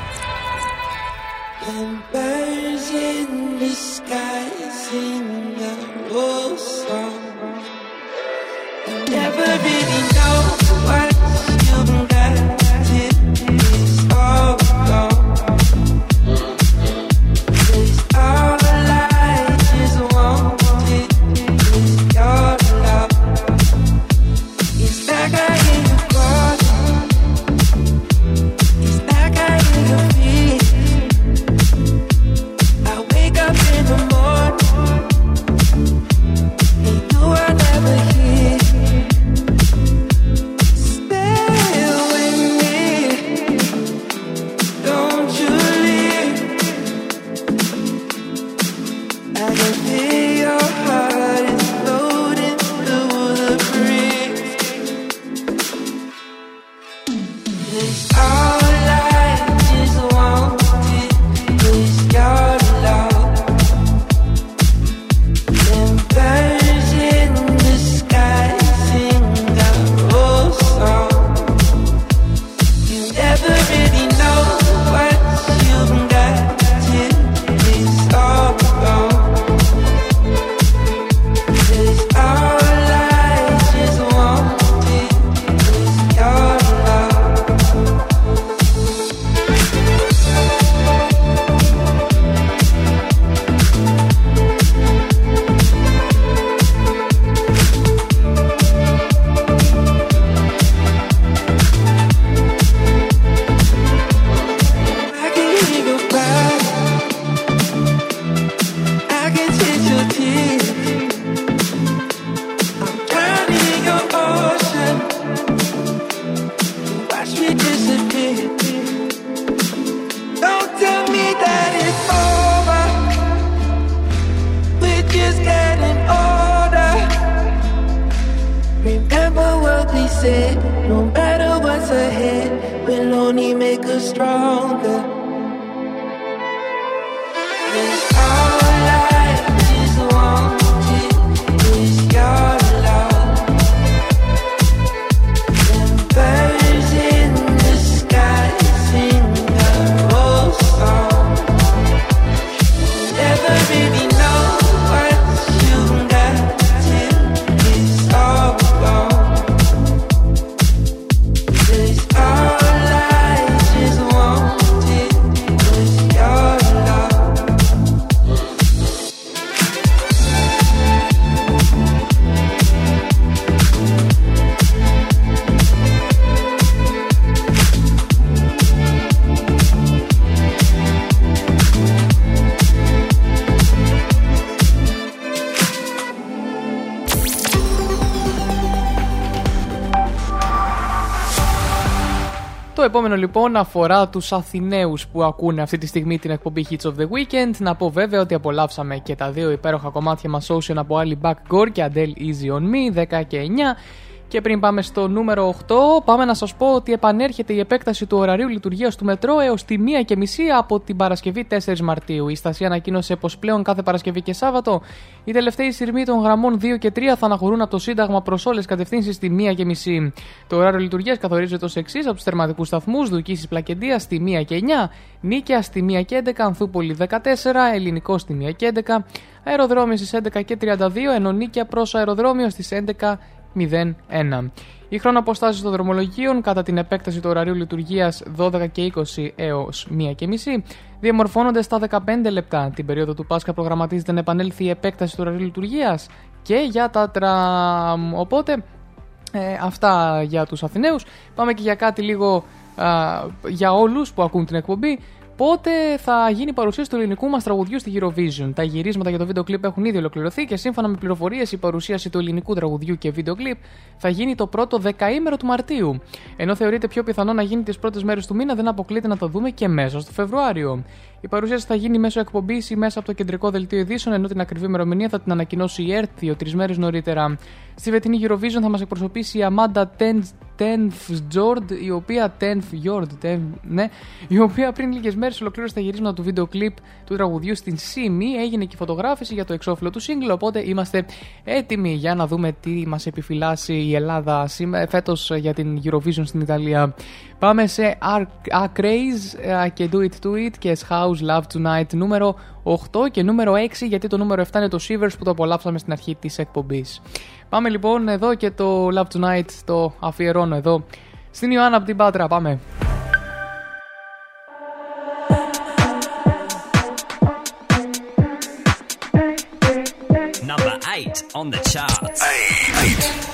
S2: Επόμενο λοιπόν αφορά τους Αθηναίους που ακούνε αυτή τη στιγμή την εκπομπή Hits of the Weekend. Να πω βέβαια ότι απολαύσαμε και τα δύο υπέροχα κομμάτια μας Ocean από άλλη Back Gore και Adele Easy on Me 10 και 9. Και πριν πάμε στο νούμερο 8, πάμε να σας πω ότι επανέρχεται η επέκταση του ωραρίου λειτουργίας του μετρό έως τη 1 και μισή από την Παρασκευή 4 Μαρτίου. Η στασία ανακοίνωσε πως πλέον κάθε Παρασκευή και Σάββατο οι τελευταίοι σειρμοί των γραμμών 2 και 3 θα αναχωρούν από το Σύνταγμα προς όλες κατευθύνσεις στη 1 και μισή. Το ωράριο λειτουργίας καθορίζεται ως εξής από τους θερματικούς σταθμούς Δουκίσης Πλακεντίας στη 1 και 9, Νίκαια στη 1 και 11, Ανθούπολη 14, Ελληνικό στη 1 και 11, Αεροδρόμιο στις 11 και 32, ενώ Νίκαια προς αεροδρόμιο στις 11 01. Η χρόνο αποστάσει των δρομολογίων κατά την επέκταση του ωραρίου λειτουργίας 12 και 20 έως 1 και μισή διαμορφώνονται στα 15 λεπτά. Την περίοδο του Πάσχα προγραμματίζεται να επανέλθει η επέκταση του ωραρίου λειτουργίας και για τα τραμ. Οπότε ε, αυτά για τους Αθηναίους. Πάμε και για κάτι λίγο για όλους που ακούν την εκπομπή. Πότε θα γίνει η παρουσίαση του ελληνικού μας τραγουδιού στη Eurovision. Τα γυρίσματα για το βίντεο κλιπ έχουν ήδη ολοκληρωθεί και σύμφωνα με πληροφορίες η παρουσίαση του ελληνικού τραγουδιού και βίντεο κλιπ θα γίνει το πρώτο δεκαήμερο του Μαρτίου. Ενώ θεωρείται πιο πιθανό να γίνει τις πρώτες μέρες του μήνα, δεν αποκλείεται να το δούμε και μέσα στο Φεβρουάριο. Η παρουσίαση θα γίνει μέσω εκπομπής ή μέσα από το κεντρικό δελτίο ειδήσεων, ενώ την ακριβή ημερομηνία θα την ανακοινώσει η ΕΡΤ δύο-τρει μέρες νωρίτερα. Στη φετινή Eurovision θα μας εκπροσωπήσει η Αμάντα Tenth Jord, η οποία Tenth Jord, ναι, η οποία πριν λίγες μέρες ολοκλήρωσε τα γυρίσματα του βίντεο κλιπ του τραγουδιού στην Σίμη. Έγινε και φωτογράφηση για το εξώφυλλο του σύγκλου, οπότε είμαστε έτοιμοι για να δούμε τι μας επιφυλάσσει η Ελλάδα φέτος για την Eurovision στην Ιταλία. Πάμε σε Craze και Do It To It και House Love Tonight νούμερο 8 και νούμερο 6 γιατί το νούμερο 7 είναι το Shivers που το απολαύσαμε στην αρχή της εκπομπής. Πάμε λοιπόν εδώ και το Love Tonight το αφιερώνω εδώ στην Ιωάννα από την Πάτρα. Πάμε.
S10: Number 8 on the charts. Eight.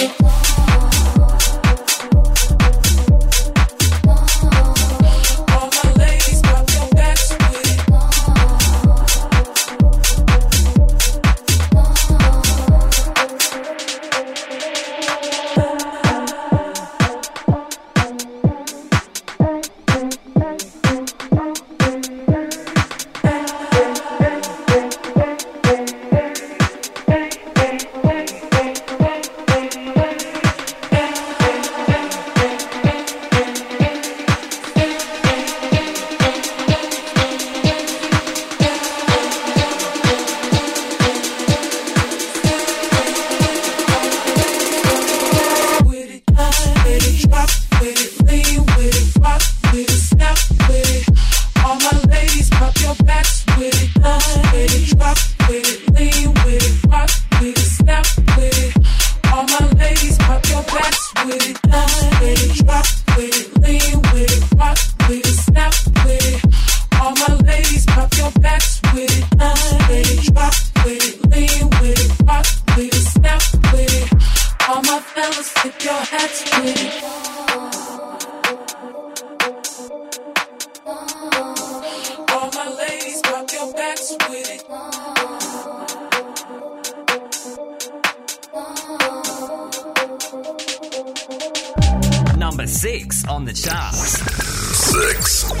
S11: you.
S10: Number 6 on the charts.
S12: Six.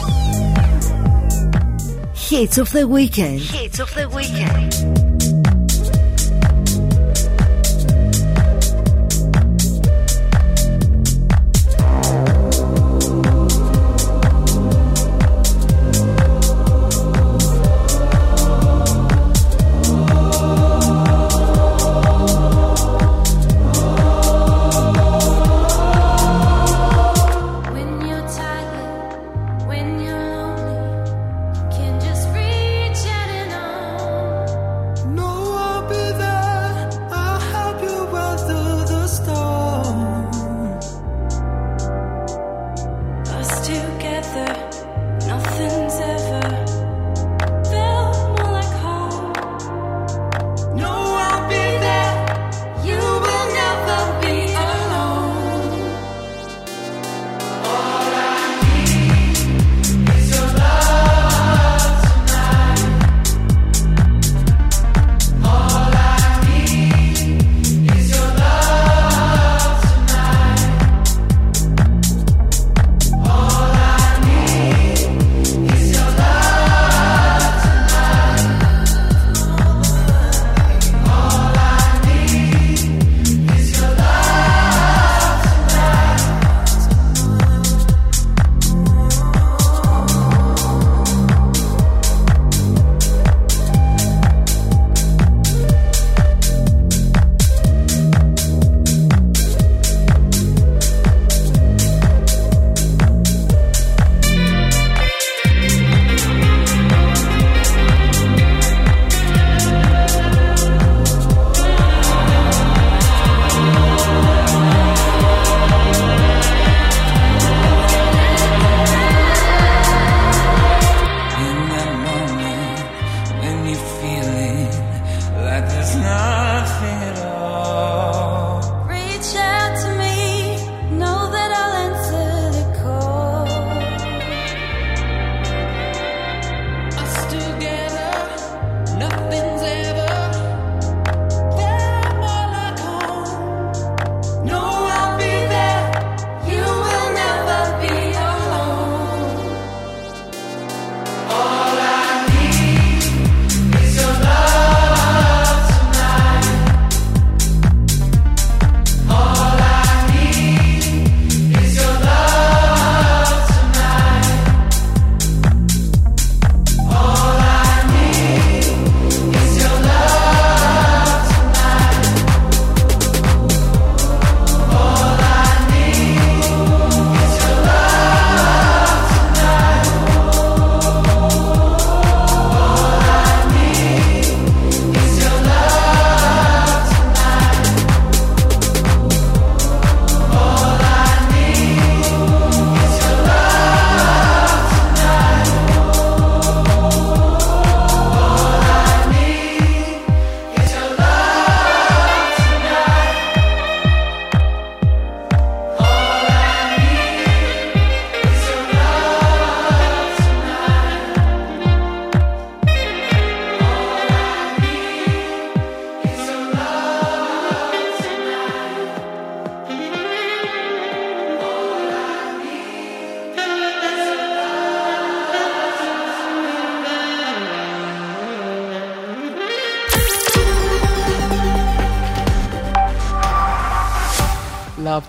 S6: Hits of the weekend.
S13: Hits of the weekend.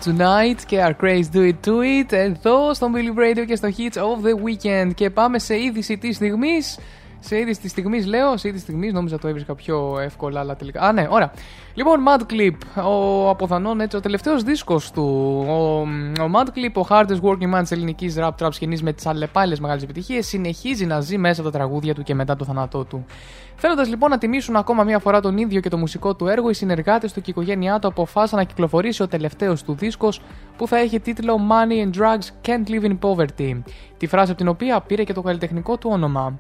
S2: Tonight και Our Craze Do It To It εδώ στο Billy Radio και στο Hits of the Weekend. Και πάμε σε είδηση της στιγμής. Σε είδηση της στιγμής, λέω, σε είδηση της στιγμής, νόμιζα το έβρισκα πιο εύκολα, αλλά τελικά. Α, ναι, ωραία. Λοιπόν, Mad Clip, ο αποθανόν έτσι, ο τελευταίος δίσκος του. Ο, ο Mad Clip, ο hardest working man της ελληνικής rap trap σκηνή με τις αλλεπάλληλες μεγάλες επιτυχίες, συνεχίζει να ζει μέσα από τα τραγούδια του και μετά το θάνατό του. Θέλοντας λοιπόν να τιμήσουν ακόμα μία φορά τον ίδιο και το μουσικό του έργο, οι συνεργάτες του και η οικογένειά του αποφάσισαν να κυκλοφορήσει ο τελευταίος του δίσκος που θα έχει τίτλο Money and Drugs Can't Live in Poverty, τη φράση από την οποία πήρε και το καλλιτεχνικό του όνομα.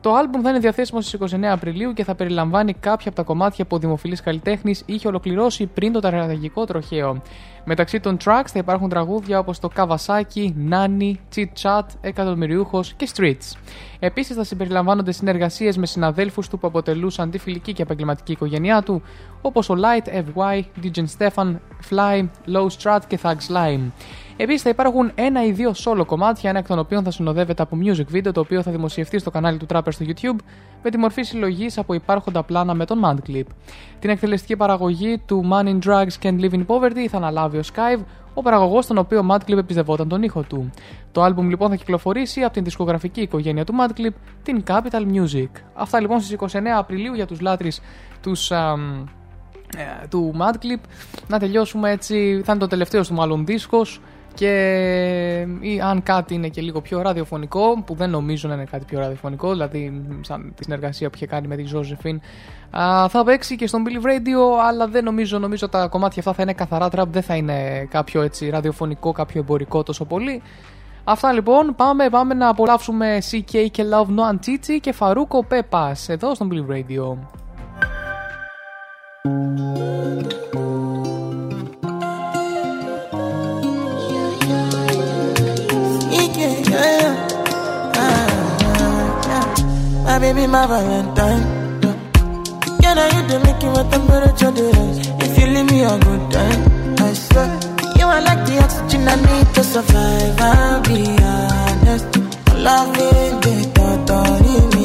S2: Το άλμπουμ θα είναι διαθέσιμο στις 29 Απριλίου και θα περιλαμβάνει κάποια από τα κομμάτια που ο δημοφιλής καλλιτέχνης είχε ολοκληρώσει πριν το τραγικό τροχαίο. Μεταξύ των tracks θα υπάρχουν τραγούδια όπως το Kawasaki, Nani, Chit Chat, Εκατομμυριούχος και Streets. Επίσης θα συμπεριλαμβάνονται συνεργασίες με συναδέλφους του που αποτελούσαν τη φιλική και επαγγελματική οικογένειά του, όπως ο Light, FY, Digen Stefan, Fly, Low Strat και Thug Slime. Επίσης θα υπάρχουν ένα ή δύο solo κομμάτια, ένα εκ των οποίων θα συνοδεύεται από music video, το οποίο θα δημοσιευτεί στο κανάλι του Trapper στο YouTube με τη μορφή συλλογής από υπάρχοντα πλάνα με τον Mad Clip. Την εκτελεστική παραγωγή του Man in Drugs Can't Live in Poverty θα αναλάβει ο Skyve, ο παραγωγός τον οποίο Mad Clip επιζευόταν τον ήχο του. Το album λοιπόν θα κυκλοφορήσει από την δισκογραφική οικογένεια του Mad Clip, την Capital Music. Αυτά λοιπόν στις 29 Απριλίου για τους λάτρεις τους, ε, του Mad Clip. Να τελειώσουμε έτσι, θα είναι το τελευταίο του μάλλον δίσκος και ή αν κάτι είναι και λίγο πιο ραδιοφωνικό, που δεν νομίζω να είναι κάτι πιο ραδιοφωνικό, δηλαδή σαν τη συνεργασία που είχε κάνει με τη Ζώζεφιν, θα παίξει και στον Billy Radio, αλλά δεν νομίζω, νομίζω τα κομμάτια αυτά θα είναι καθαρά trap, δεν θα είναι κάποιο έτσι ραδιοφωνικό, κάποιο εμπορικό τόσο πολύ. Αυτά λοιπόν, πάμε, πάμε να απολαύσουμε CK και Love No Antiti και Φαρούκο Pepas εδώ στον Billy Radio.
S12: Uh-huh, my baby, my Valentine. Yeah, now you do make it with temperature the rise. If you leave me a good time, I swear. You are like the oxygen I need to survive. I'll be honest. Loving the thought of me,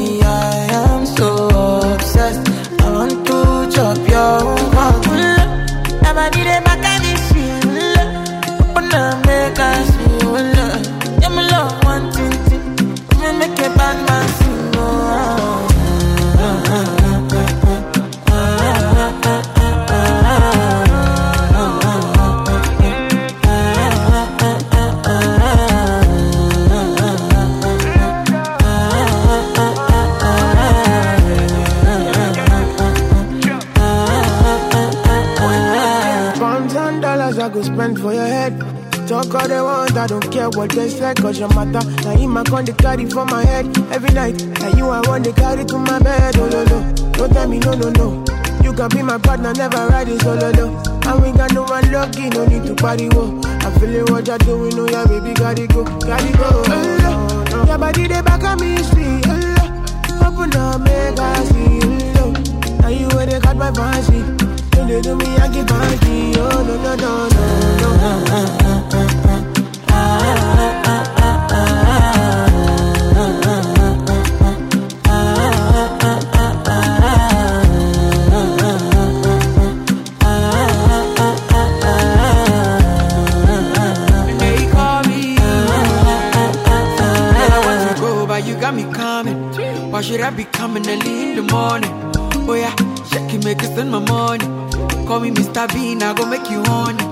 S12: I spend for your head. Talk all they want, I don't care what they say, cause your matter. Now him I con the carry for my head every night. And you I want to carry to my bed, oh no no. Don't tell me no no no. You can be my partner, never ride it oh, solo no. And we got no one lucky, no need to party wo. I'm feeling what you're doing, oh yeah, baby, gotta go, gotta go. Oh, no. Your body they back on me, sweet. Oh, Open up, make I see. Oh, no. now you where they got my fancy. Don't they me, I give back you. No, no, no, no, no.
S14: Ah, ah, ah, ah, ah. Ah, ah, ah, ah, ah. Why should I be coming early in the morning? Oh yeah shake it, make it spend my money. Call me Mr. Bean, I go make you honey.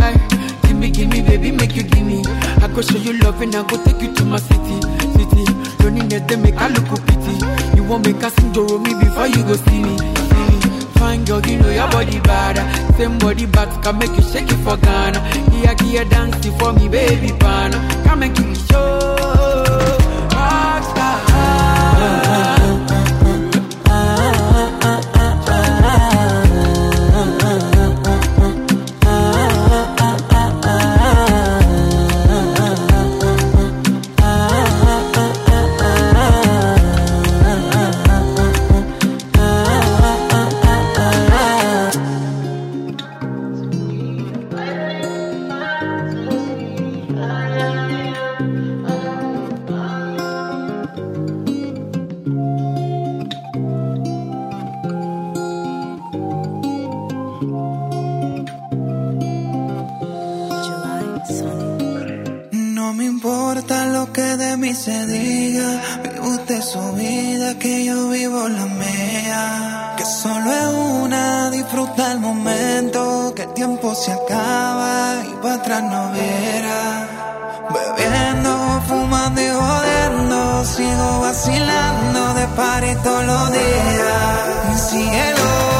S14: Eh, hey, give me, give me, baby, make you give me. I go show you love and I go take you to my city, city. Don't need to make I look pity. You won't make us enjoy me before you go see me, see me. Fine girl, you know your body bad. Same body but can make you shake it for Ghana. Here, here, dance for me, baby, pana. Come and give me show. Rockstar.
S15: Se diga. Vive usted su vida, que yo vivo la mía. Que solo es una, disfruta el momento. Que el tiempo se acaba y para atrás no viera. Bebiendo, fumando y jodiendo. Sigo vacilando de party todos los días. Mi. Cielo.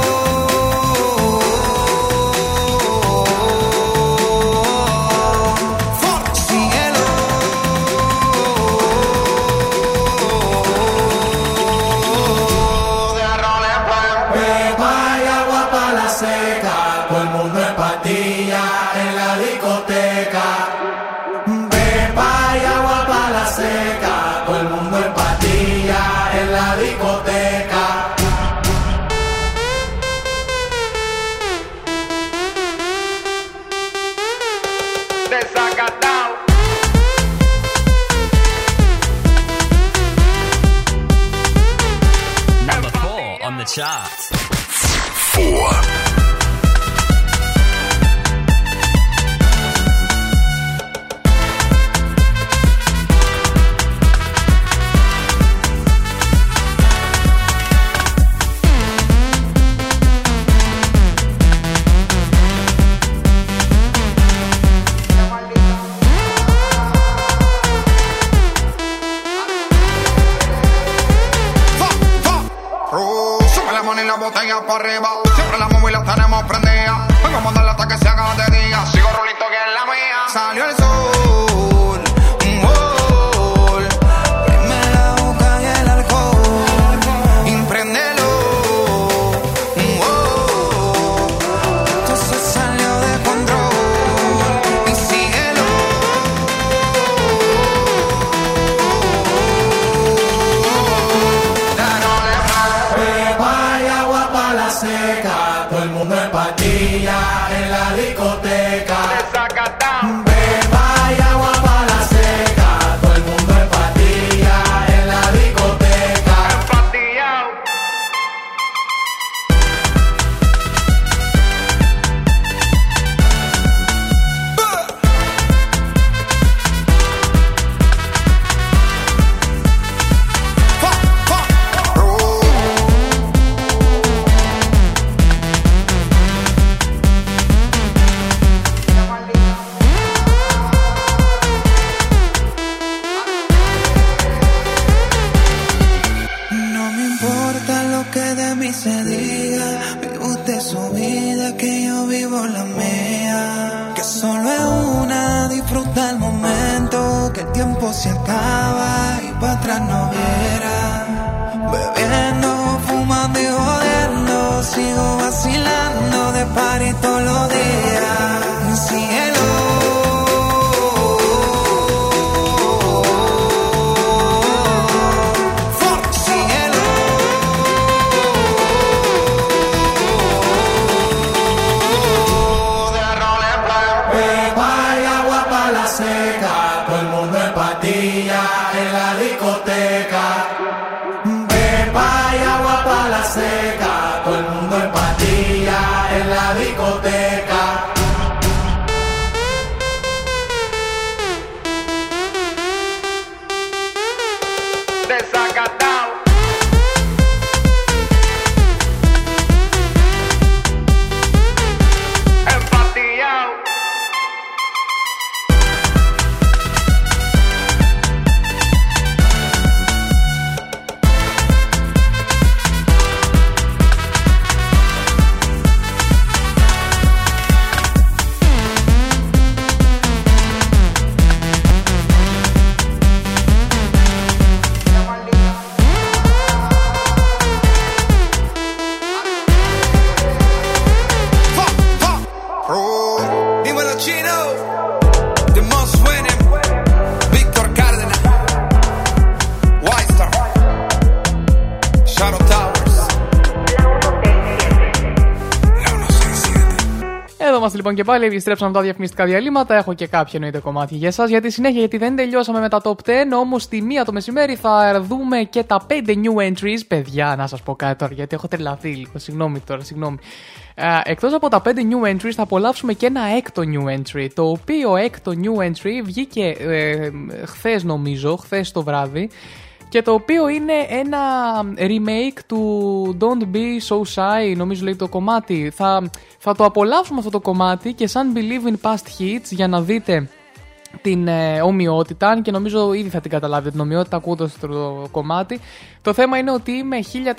S2: Λοιπόν και πάλι. Επιστρέψαμε τα διαφημιστικά διαλύματα. Έχω και κάποια εννοείται κομμάτια για εσάς για τη συνέχεια, γιατί δεν τελειώσαμε με τα top 10. Όμως τη μία το μεσημέρι θα δούμε και τα 5 new entries. Παιδιά, να σας πω κάτι τώρα, γιατί έχω τρελαθεί λίγο. Συγγνώμη τώρα, συγγνώμη. Εκτός από τα 5 new entries, θα απολαύσουμε και ένα έκτο new entry. Το οποίο έκτο new entry βγήκε ε, χθες, νομίζω, χθες το βράδυ. Και το οποίο είναι ένα remake του Don't Be So Shy, νομίζω λέει το κομμάτι. Θα, θα το απολαύσουμε αυτό το κομμάτι και σαν Believe in Past Hits για να δείτε την ε, ομοιότητα, αν και νομίζω ήδη θα την καταλάβετε την ομοιότητα ακούγοντας το κομμάτι. Το θέμα είναι ότι είμαι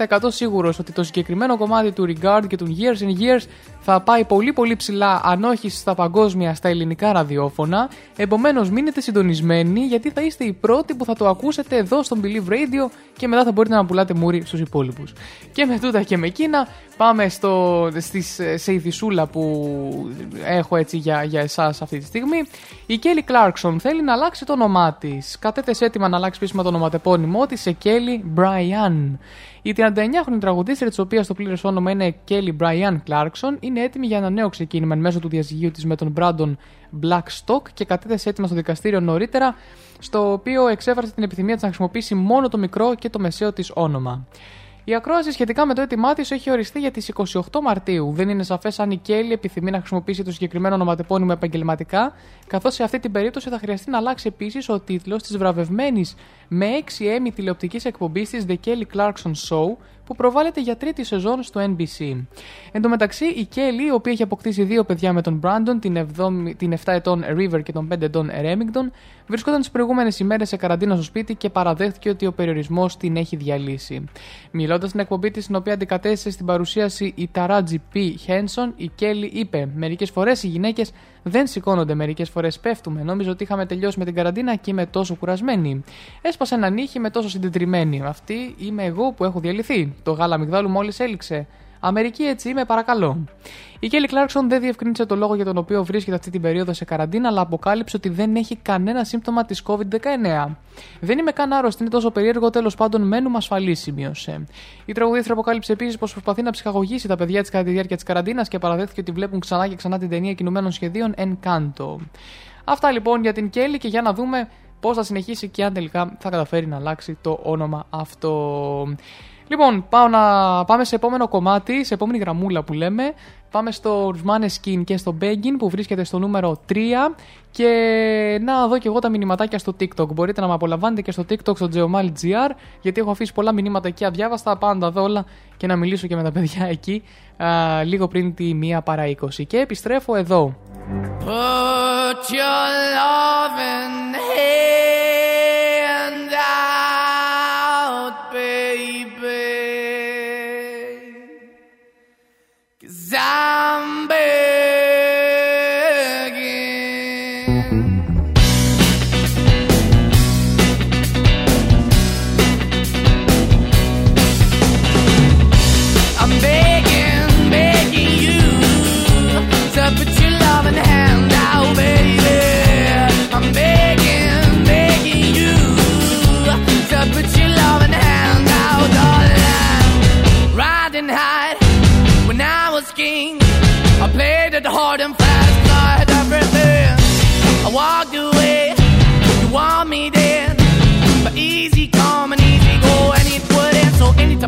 S2: 1000% σίγουρος ότι το συγκεκριμένο κομμάτι του Regard και του Years and Years θα πάει πολύ πολύ ψηλά, αν όχι στα παγκόσμια, στα ελληνικά ραδιόφωνα. Επομένως, μείνετε συντονισμένοι, γιατί θα είστε οι πρώτοι που θα το ακούσετε εδώ στο Believe Radio και μετά θα μπορείτε να πουλάτε μούρι στους υπόλοιπους. Και με τούτα και με εκείνα, πάμε στο, στις, σε ειδισούλα που έχω έτσι για, για εσάς αυτή τη στιγμή. Η Kelly Clarkson θέλει να αλλάξει το όνομά της. Κατέθεσε έτοιμα να αλλάξει πίσω το ονοματεπώνυμό της σε Kelly Brian. Η 39χρονη τραγουδίστρια, της οποίας το πλήρες όνομα είναι Kelly Brian Clarkson, είναι έτοιμη για ένα νέο ξεκίνημα μέσω του διαζυγίου της με τον Brandon Blackstock και κατέθεσε έτοιμα στο δικαστήριο νωρίτερα, στο οποίο εξέφρασε την επιθυμία της να χρησιμοποιήσει μόνο το μικρό και το μεσαίο της όνομα. Η ακρόαση σχετικά με το αίτημά της έχει οριστεί για τις 28 Μαρτίου. Δεν είναι σαφές αν η Κέλλη επιθυμεί να χρησιμοποιήσει το συγκεκριμένο ονοματεπώνυμο επαγγελματικά, καθώς σε αυτή την περίπτωση θα χρειαστεί να αλλάξει επίσης ο τίτλος της βραβευμένης με 6 έμι τηλεοπτικής εκπομπής της The Kelly Clarkson Show, που προβάλλεται για τρίτη σεζόν στο NBC. Εν τω μεταξύ, η Kelly, η οποία έχει αποκτήσει δύο παιδιά με τον Brandon, την, 7, την 7 ετών River και τον 5 ετών Remington, βρισκόταν τις προηγούμενες ημέρες σε καραντίνα στο σπίτι και παραδέχθηκε ότι ο περιορισμός την έχει διαλύσει. Μιλώντας στην εκπομπή της, στην οποία αντικατέστησε στην παρουσίαση η Taraji P. Henson, η Kelly είπε: Μερικές φορές οι γυναίκες δεν σηκώνονται, μερικές φορές πέφτουμε. Νόμιζα ότι είχαμε τελειώσει με την καραντίνα και είμαι τόσο κουρασμένη. Έσπασε ένα νύχι με τόσο συντετριμένη. Αυτή είμαι εγώ που έχω διαλυθεί. Το γάλα μυγδάλου μόλις έληξε. Αμερική έτσι είμαι, παρακαλώ. Η Κέλλη Κλάρκσον δεν διευκρίνησε το λόγο για τον οποίο βρίσκεται αυτή την περίοδο σε καραντίνα, αλλά αποκάλυψε ότι δεν έχει κανένα σύμπτωμα της COVID-19. Δεν είμαι καν άρρωστη, είναι τόσο περίεργο, τέλος πάντων μένουμε ασφαλείς, σημείωσε. Η τραγουδίστρια αποκάλυψε επίσης πως προσπαθεί να ψυχαγωγήσει τα παιδιά της κατά τη διάρκεια της καραντίνας και παραδέχθηκε ότι βλέπουν ξανά και ξανά την ταινία κινουμένων σχεδίων Encanto. Αυτά λοιπόν για την Κέλλη και για να δούμε πώς θα συνεχίσει και αν τελικά θα καταφέρει να αλλάξει το όνομα αυτό. Λοιπόν, πάω να πάμε σε επόμενο κομμάτι, σε επόμενη γραμμούλα που λέμε. Πάμε στο Skin και στο Begging που βρίσκεται στο νούμερο 3 και να δω και εγώ τα μηνυματάκια στο TikTok. Μπορείτε να με απολαμβάνετε και στο TikTok στο GeoMalGR γιατί έχω αφήσει πολλά μηνύματα εκεί αδιάβαστα. Πάντα δω όλα και να μιλήσω και με τα παιδιά εκεί α, λίγο πριν τη μία παρά 20. Και επιστρέφω εδώ.
S16: Put your loving hand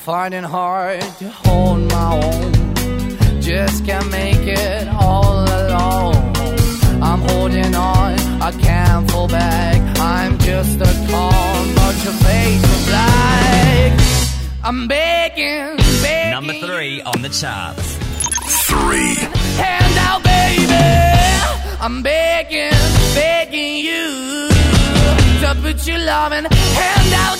S16: finding hard to hold my own. Just can't make it all alone. I'm holding on, I can't fall back. I'm just a call, but your face is black. I'm begging, begging.
S10: Number three on the charts.
S16: Three. Hand out, baby. I'm begging, begging you to put your loving hand out,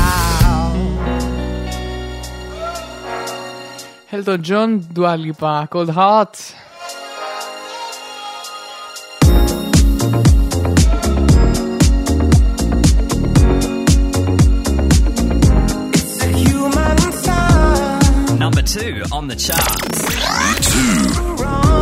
S2: Elton John, Dua Lipa, Cold Hearts.
S10: Number two on the charts.
S15: Hard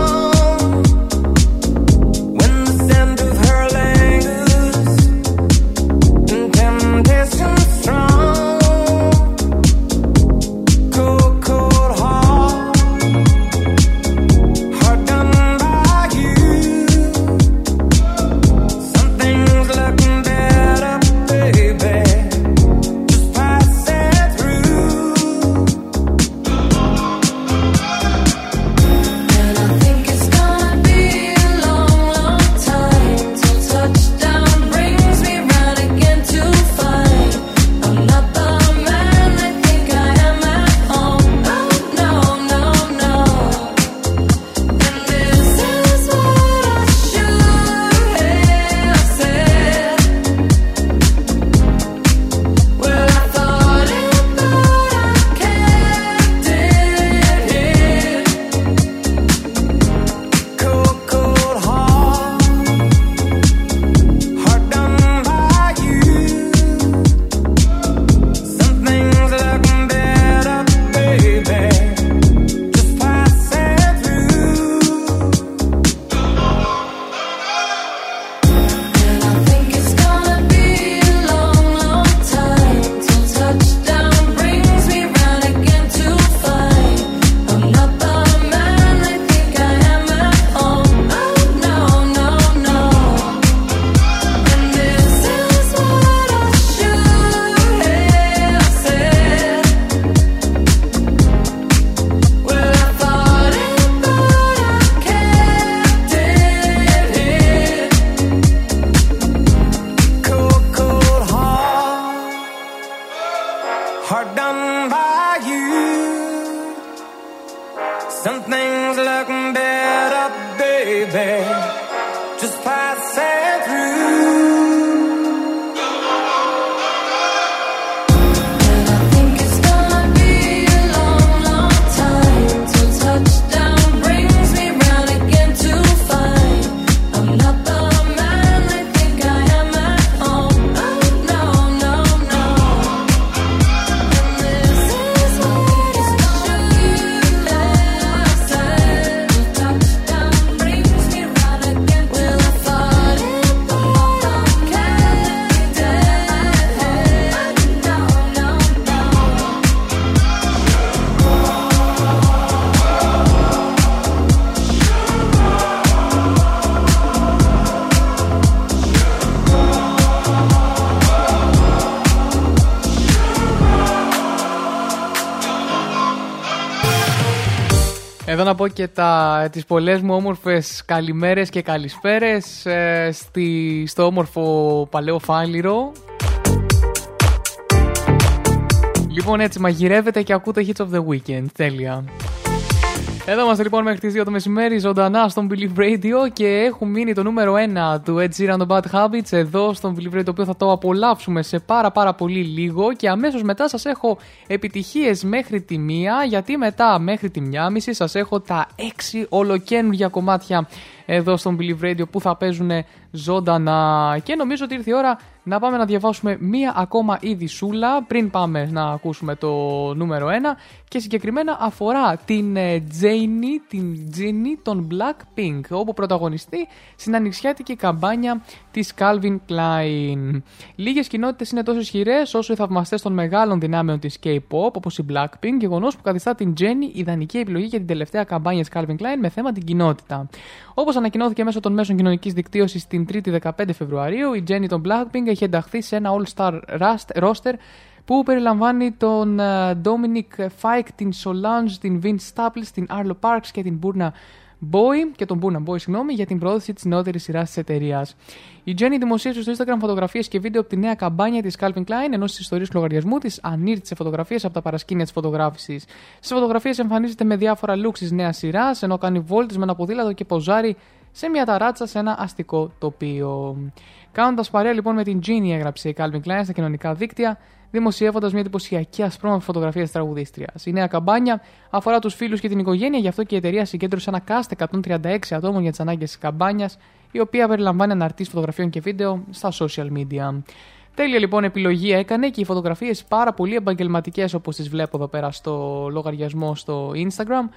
S2: να πω και τα, τις πολλές μου όμορφες καλημέρες και καλησπέρες ε, στη, στο όμορφο παλαιό Φάληρο. Λοιπόν έτσι μαγειρεύετε και ακούτε Hits of the Weekend. Τέλεια. Εδώ είμαστε λοιπόν μέχρι τις 2 το μεσημέρι, ζωντανά στον Believe Radio και έχουν μείνει το νούμερο 1 του Ed Sheeran των Bad Habits εδώ στον Believe Radio, το οποίο θα το απολαύσουμε σε πάρα πάρα πολύ λίγο. Και αμέσως μετά σας έχω επιτυχίες μέχρι τη μία, γιατί μετά μέχρι τη μία μισή σας έχω τα 6 ολοκένουργια κομμάτια εδώ στον Believe Radio που θα παίζουν ζωντανά. Και νομίζω ότι ήρθε η ώρα να πάμε να διαβάσουμε μία ακόμα ειδισούλα πριν πάμε να ακούσουμε το νούμερο 1 και συγκεκριμένα αφορά την Τζέινι, την Τζίνι των Blackpink όπου πρωταγωνιστεί στην ανοιξιάτικη καμπάνια της Calvin Klein. Λίγες κοινότητες είναι τόσο ισχυρές όσο οι θαυμαστές των μεγάλων δυνάμεων της K-pop όπως η Blackpink, γεγονός που καθιστά την Jenny ιδανική επιλογή για την τελευταία καμπάνια της Calvin Klein με θέμα την κοινότητα. Όπως ανακοινώθηκε μέσω των μέσων κοινωνικής δικτύωσης την 3η 15 Φεβρουαρίου, η Jenny των Blackpink έχει ενταχθεί σε ένα all-star roster που περιλαμβάνει τον Dominic Fike, την Solange, την Vince Staples, την Arlo Parks και την Burna Boy και τον Burna Boy, συγγνώμη, για την πρόοδοση της νεότερης σειράς της εταιρείας. Η Jenny δημοσίευσε στο Instagram φωτογραφίες και βίντεο από τη νέα καμπάνια της Calvin Klein, ενώ στι ιστορίε του λογαριασμού της ανήρτησε φωτογραφίες από τα παρασκήνια της φωτογράφησης. Στις φωτογραφίες εμφανίζεται με διάφορα looks της νέας σειράς, ενώ κάνει βόλτες με ένα ποδήλατο και ποζάρι σε μια ταράτσα σε ένα αστικό τοπίο. Κάνοντας παρέα λοιπόν με την Ginny έγραψε η Calvin Klein στα κοινωνικά δίκτυα, δημοσιεύοντας μια εντυπωσιακή ασπρόμαυρη φωτογραφία της τραγουδίστριας. Η νέα καμπάνια αφορά τους φίλους και την οικογένεια, γι' αυτό και η εταιρεία συγκέντρωσε ένα cast 136 ατόμων για τις ανάγκες της καμπάνιας, η οποία περιλαμβάνει αναρτήσεις φωτογραφιών και βίντεο στα social media. Τέλεια λοιπόν επιλογή έκανε και οι φωτογραφίες πάρα πολύ επαγγελματικές όπως τις βλέπω εδώ πέρα στο λογαριασμό στο Instagram.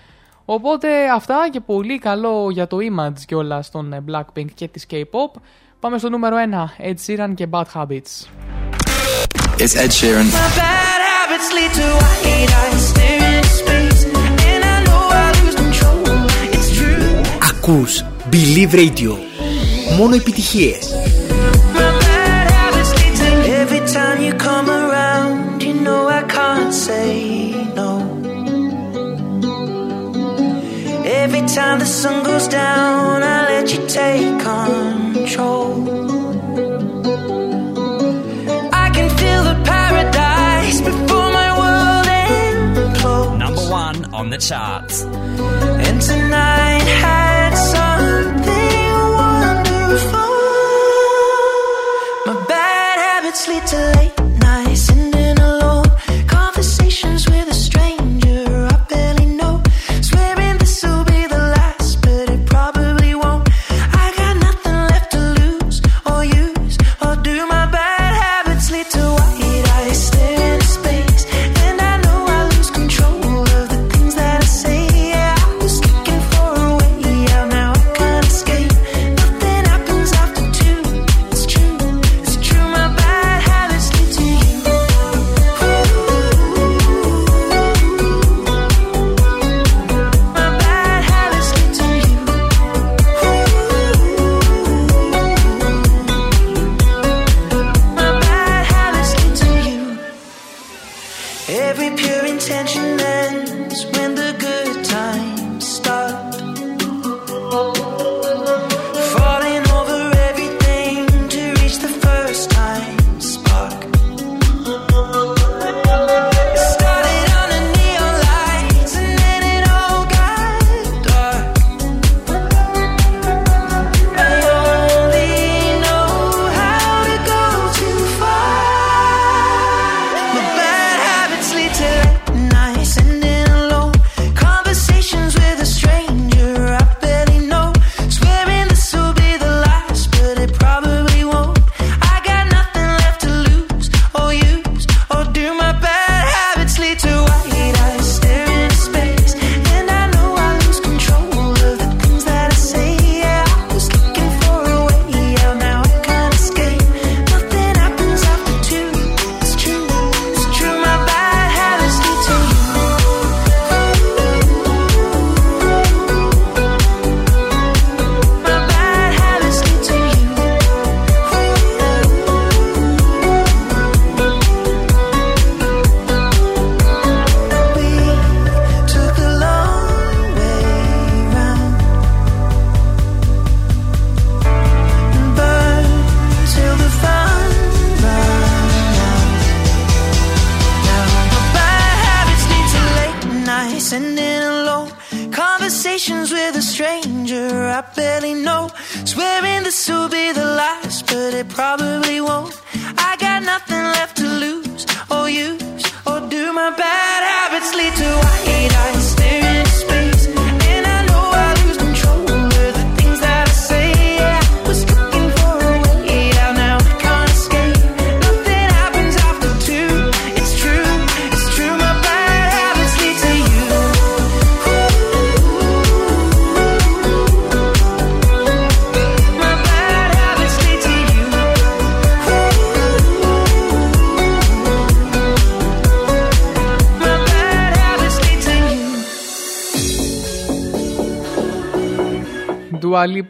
S2: Οπότε αυτά και πολύ καλό για το image και όλα στον Blackpink και της K-pop. Πάμε στο νούμερο 1, Ed Sheeran και Bad Habits.
S9: It's Ed Sheeran.
S3: My bad habits lead to white eyes staring into space. And I know I lose control. It's true.
S7: Ακούς Believe Radio. Μόνο επιτυχίες.
S3: My bad habits lead to every time you come around. You know I can't say no. Every time the sun goes down, I let you take control. I can feel the paradise before my world implodes.
S10: Number one on the charts.
S3: And tonight had something wonderful. My bad habits lead to late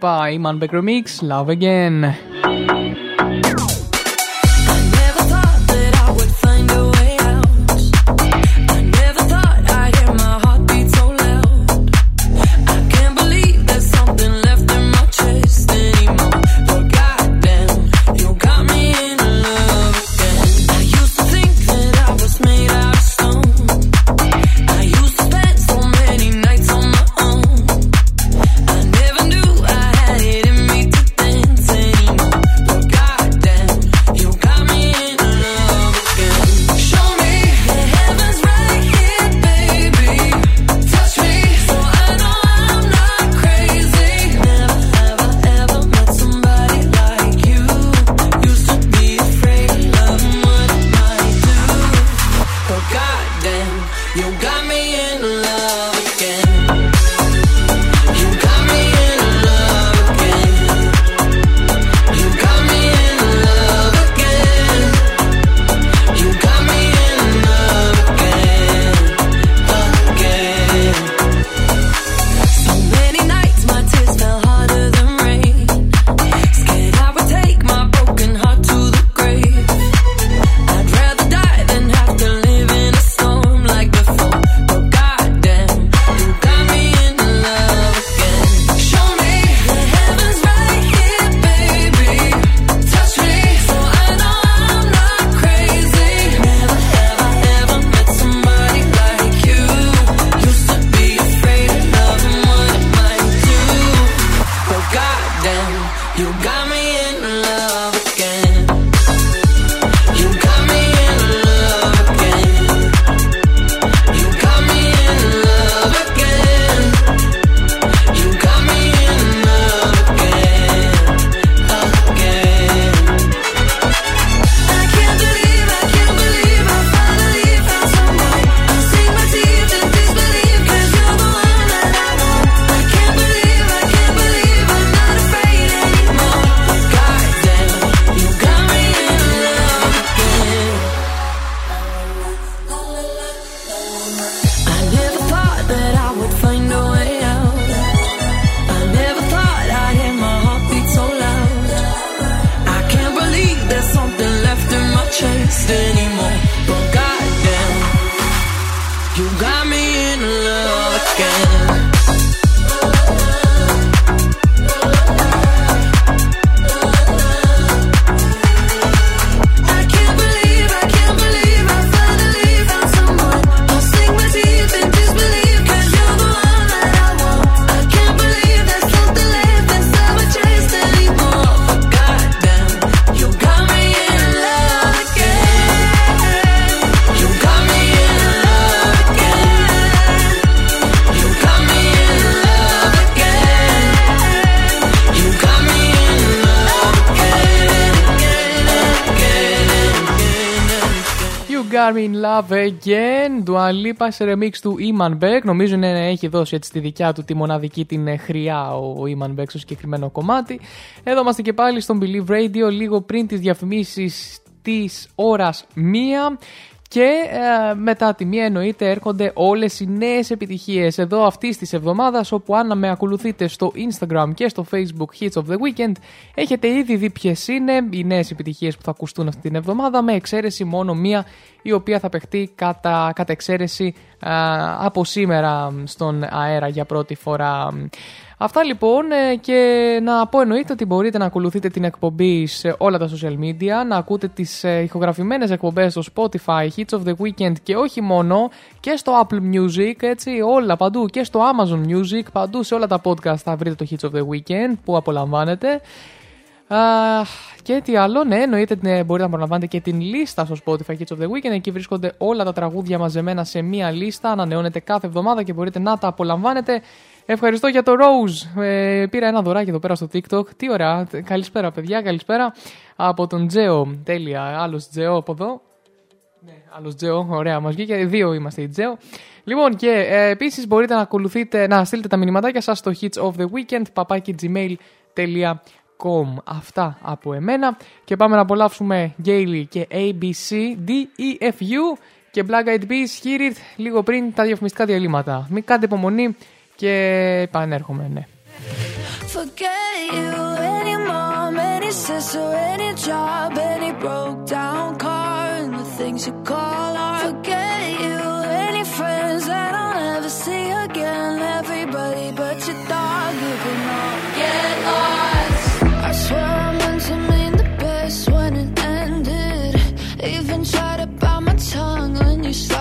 S3: by Manbek Remix, Love Again. πάει σε remix του Iman Beck. Νομίζω ναι, έχει δώσει έτσι τη δικιά του τη μοναδική την ε, χρειά ο Iman Beck στο συγκεκριμένο κομμάτι. Εδώ είμαστε και πάλι στον Believe Radio λίγο πριν τις διαφημίσεις της ώρας μία. Και ε, μετά τη μία εννοείται έρχονται όλες οι νέες επιτυχίες εδώ αυτής της εβδομάδας όπου αν με ακολουθείτε στο Instagram και στο Facebook Hits of the Weekend έχετε ήδη δει ποιες είναι οι νέες επιτυχίες που θα ακουστούν αυτή την εβδομάδα με εξαίρεση μόνο μία η οποία θα παιχτεί κατά, κατά ε, από σήμερα στον αέρα για πρώτη φορά.
S2: Αυτά λοιπόν ε, και να πω εννοείται ότι μπορείτε να ακολουθείτε την εκπομπή σε όλα τα social media, να ακούτε τις ε, ηχογραφημένες εκπομπές στο Spotify, Hits of the Weekend και όχι μόνο και στο Apple Music, έτσι όλα παντού και στο Amazon Music, παντού σε όλα τα podcast θα βρείτε το Hits of the Weekend που απολαμβάνετε. Α, και τι άλλο, ναι, εννοείται ναι, μπορείτε να απολαμβάνετε και την λίστα στο Spotify Hits of the Weekend. Εκεί βρίσκονται όλα τα τραγούδια μαζεμένα σε μία λίστα. Ανανεώνεται κάθε εβδομάδα και μπορείτε να τα απολαμβάνετε. Ευχαριστώ για το Rose. Ε, πήρα ένα δωράκι εδώ πέρα στο TikTok. Τι ωραία. Καλησπέρα, παιδιά. Καλησπέρα από τον Τζέο. Τέλεια. Άλλος Τζέο από εδώ. Ναι, άλλος Τζέο. Ωραία, μας βγήκε. Δύο είμαστε οι Τζέο. Λοιπόν, και ε, επίσης μπορείτε να ακολουθείτε, να στείλετε τα μηνυματάκια σας στο hits of the weekend papakigmail.com. Αυτά από εμένα. Και πάμε να απολαύσουμε Gaily και ABC, DEFU και Black Eyed Peas, Hear It, λίγο πριν τα διαφημιστικά διαλύματα. Μην κάντε υπομονή και επανέρχομαι, ναι.
S3: Forget you, any mom, any sister, any job, any broke down car, and the things you call art. Forget you, any friends that I'll never see again. Everybody but your dog, you can all get lost. I swear I meant to mean the best when it ended. Even tried to bite my tongue when you started.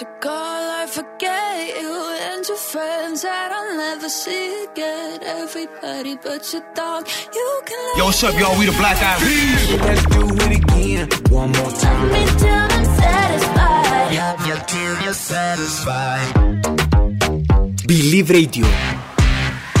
S3: the things call I forget you and your friends that I'll never see again. Everybody but your dog, you can.
S17: Yo, what's up, y'all? We the Black Eyed Peas. Let's do it again. One more time.
S3: Me till I'm satisfied.
S17: Yeah, yeah, till you're satisfied.
S6: Believe Radio.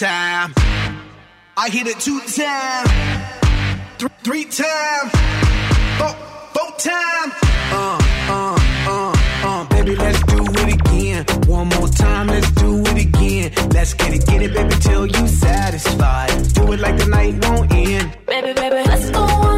S17: time. I hit it two times, th- three times, four, four times. Uh, uh, uh, uh, baby, let's do it again. One more time, let's do it again. Let's get it, get it, baby, till you satisfied. Do it like the night won't end.
S3: Baby, baby, let's go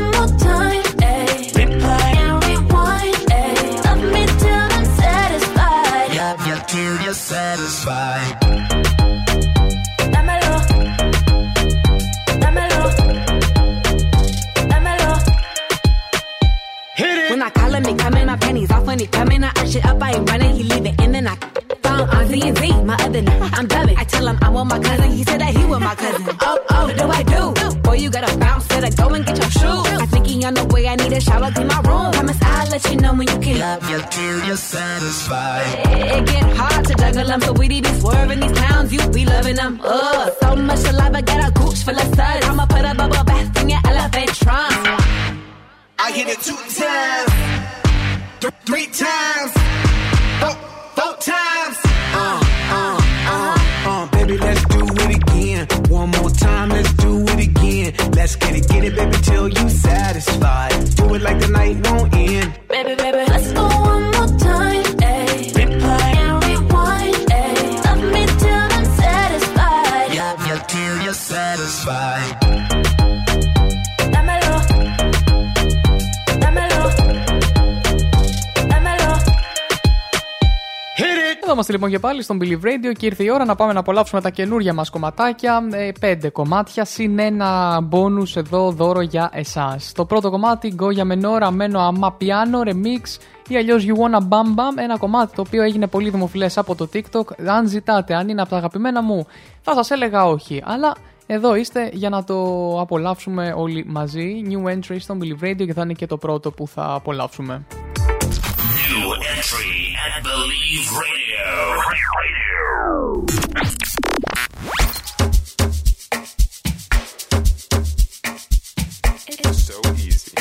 S3: and
S5: Z, my other name. I'm dubbing. I tell him I want my cousin, he said that he want my cousin. Oh, oh, what do I do? Boy, you gotta bounce, better go and get your shoes. I think he on the way, I need a shower, clean my room. Promise I'll let you know when you can.
S18: Love you till you're satisfied.
S5: It get hard to juggle them, so we be swerving these clowns, you be loving them. Ugh, so much saliva, got a gooch full of suds. I'ma put a bubble bath in your elephant trunk.
S19: I hit it two times, th- three times, four, four times.
S5: Let's get it, get it, baby, till you satisfied. Do it like the night won't end.
S3: Baby, baby, let's go
S2: Εδώ είμαστε λοιπόν και πάλι στον Believe Radio και ήρθε η ώρα να πάμε να απολαύσουμε τα καινούργια μας κομματάκια. Ε, πέντε κομμάτια συν ένα bonus εδώ δώρο για εσάς. Το πρώτο κομμάτι Go για Menora Μένο Αμα Piano Remix ή αλλιώς You Wanna Bam Bam. Ένα κομμάτι το οποίο έγινε πολύ δημοφιλές από το TikTok. Αν ζητάτε, αν είναι από τα αγαπημένα μου, θα σας έλεγα όχι. Αλλά εδώ είστε για να το απολαύσουμε όλοι μαζί. New entry στον Believe Radio και θα είναι και το πρώτο που θα απολαύσουμε.
S20: New entry at Believe Radio.
S19: So easy.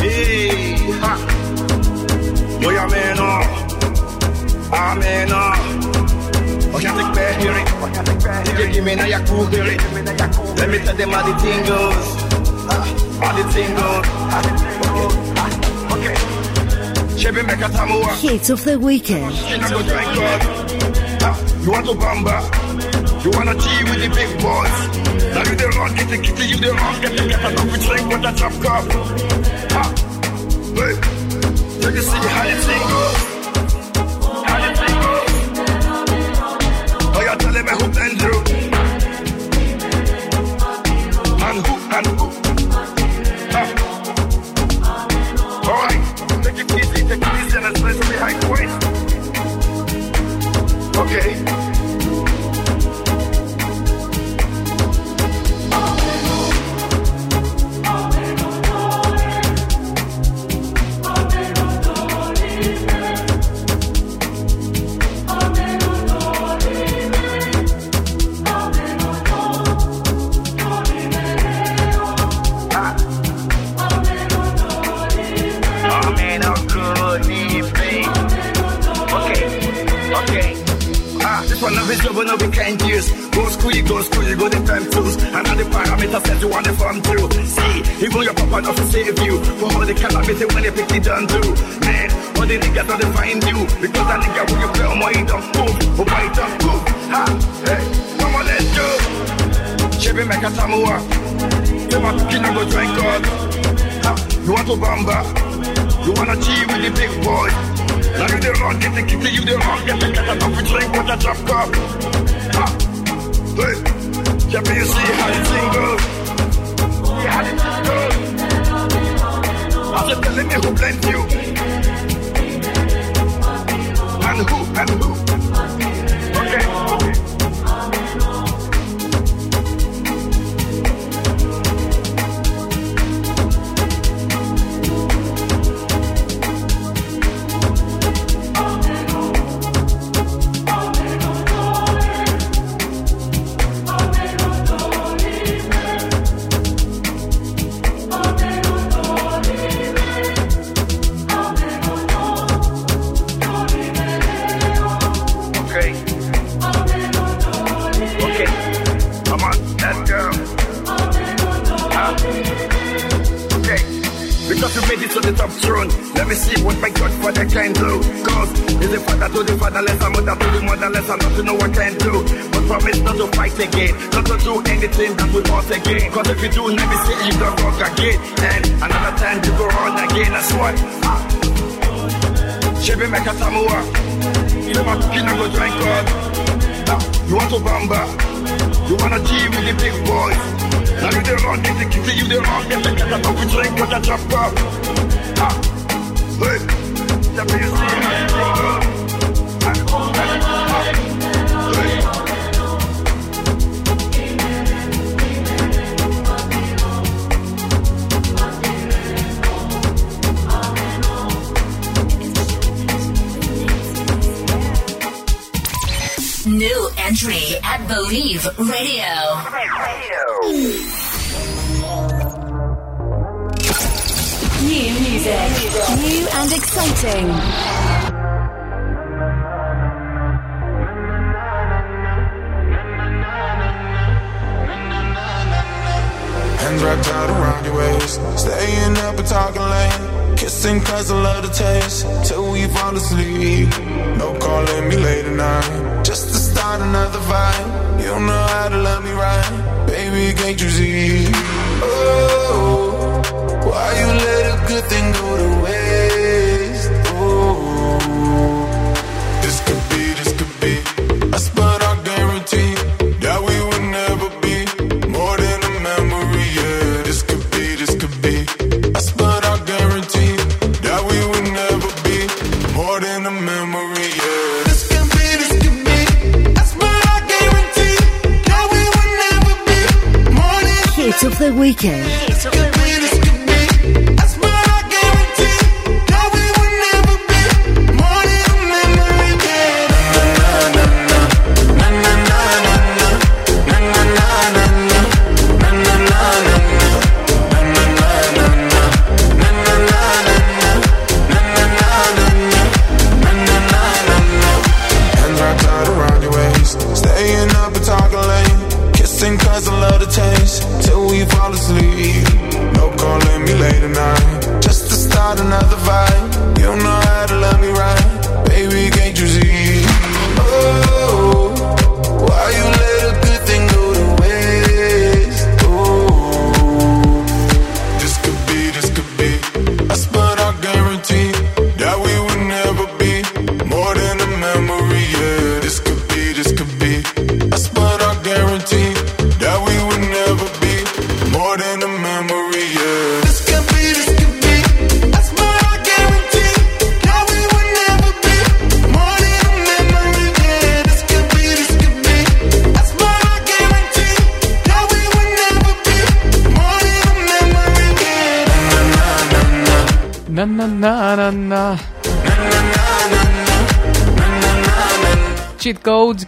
S19: Hey, ha. Boy, I'm in awe. I'm in awe. Oh, can't take back here. Give me now your cool. Let me tell them how the thing goes. Ah,
S6: Hits of the weekend.
S19: You want to bamba? You wanna tea with the big boys? Now you the wrong, get the kitty, you the wrong, get the cat up with drink with the top cup. Ha! Hey, take a see how the thing goes. Okay. This over no weekend years. Go school, you go school, you go the time tools. And all the you want to farm through. See, even your papa not to save you. For all the calamity when you pick it down too. Man, all the niggas to find you. Because that nigga when you play on my don't move. Oh, my don't oh, move. Ha, hey, come on, let's go. Chevy make a tamua. Say my kid go drink God. Ha, you want to bamba? You wanna cheat with the big boy? Now you the get the you the wrong, get the cat a coffee drink a drop. Ha! Hey! Yeah, but you see how thing goes. Yeah, how thing goes. I'm just telling me who blend you. And who, and who.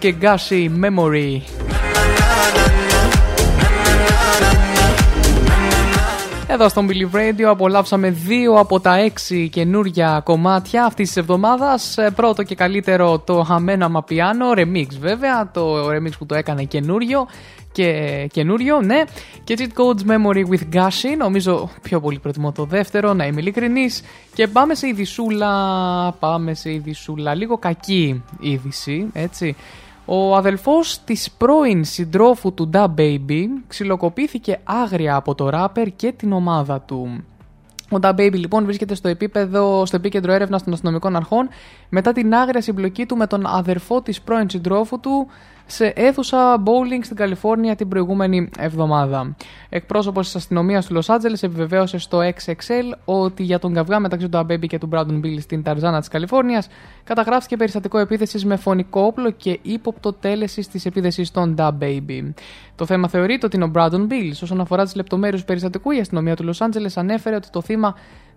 S2: Και Gashi Memory. Εδώ στο Believe Radio απολαύσαμε δύο από τα έξι καινούργια κομμάτια αυτής της εβδομάδας. Ε, Πρώτο και καλύτερο το Χαμένα Μαπιάνο, remix βέβαια, το remix που το έκανε καινούριο και καινούριο, ναι. Και Cheat Codes Memory with Gashi, νομίζω πιο πολύ προτιμώ το δεύτερο, να είμαι ειλικρινής. Και πάμε σε ειδισούλα, πάμε σε ειδισούλα, λίγο κακή είδηση, έτσι. Ο αδελφός της πρώην συντρόφου του Da Baby ξυλοκοπήθηκε άγρια από το ράπερ και την ομάδα του. Ο Da Baby λοιπόν βρίσκεται στο, επίπεδο, στο επίκεντρο έρευνας των αστυνομικών αρχών μετά την άγρια συμπλοκή του με τον αδερφό της πρώην συντρόφου του σε αίθουσα bowling στην Καλιφόρνια την προηγούμενη εβδομάδα. Εκπρόσωπος της αστυνομίας του Los Angeles επιβεβαίωσε στο XXL ότι για τον καυγά μεταξύ του Da Baby και του Brandon Bill στην Ταρζάνα της Καλιφόρνιας καταγράφηκε περιστατικό επίθεσης με φωνικό όπλο και ύποπτο τέλεσης της επίθεσης των Da Baby. Το θέμα θεωρείται ότι είναι ο Brandon Bill. Όσον αφορά τις λεπτομέρειες του περιστατικού, η αστυνομία του Los Angeles ανέφερε ότι το θύμα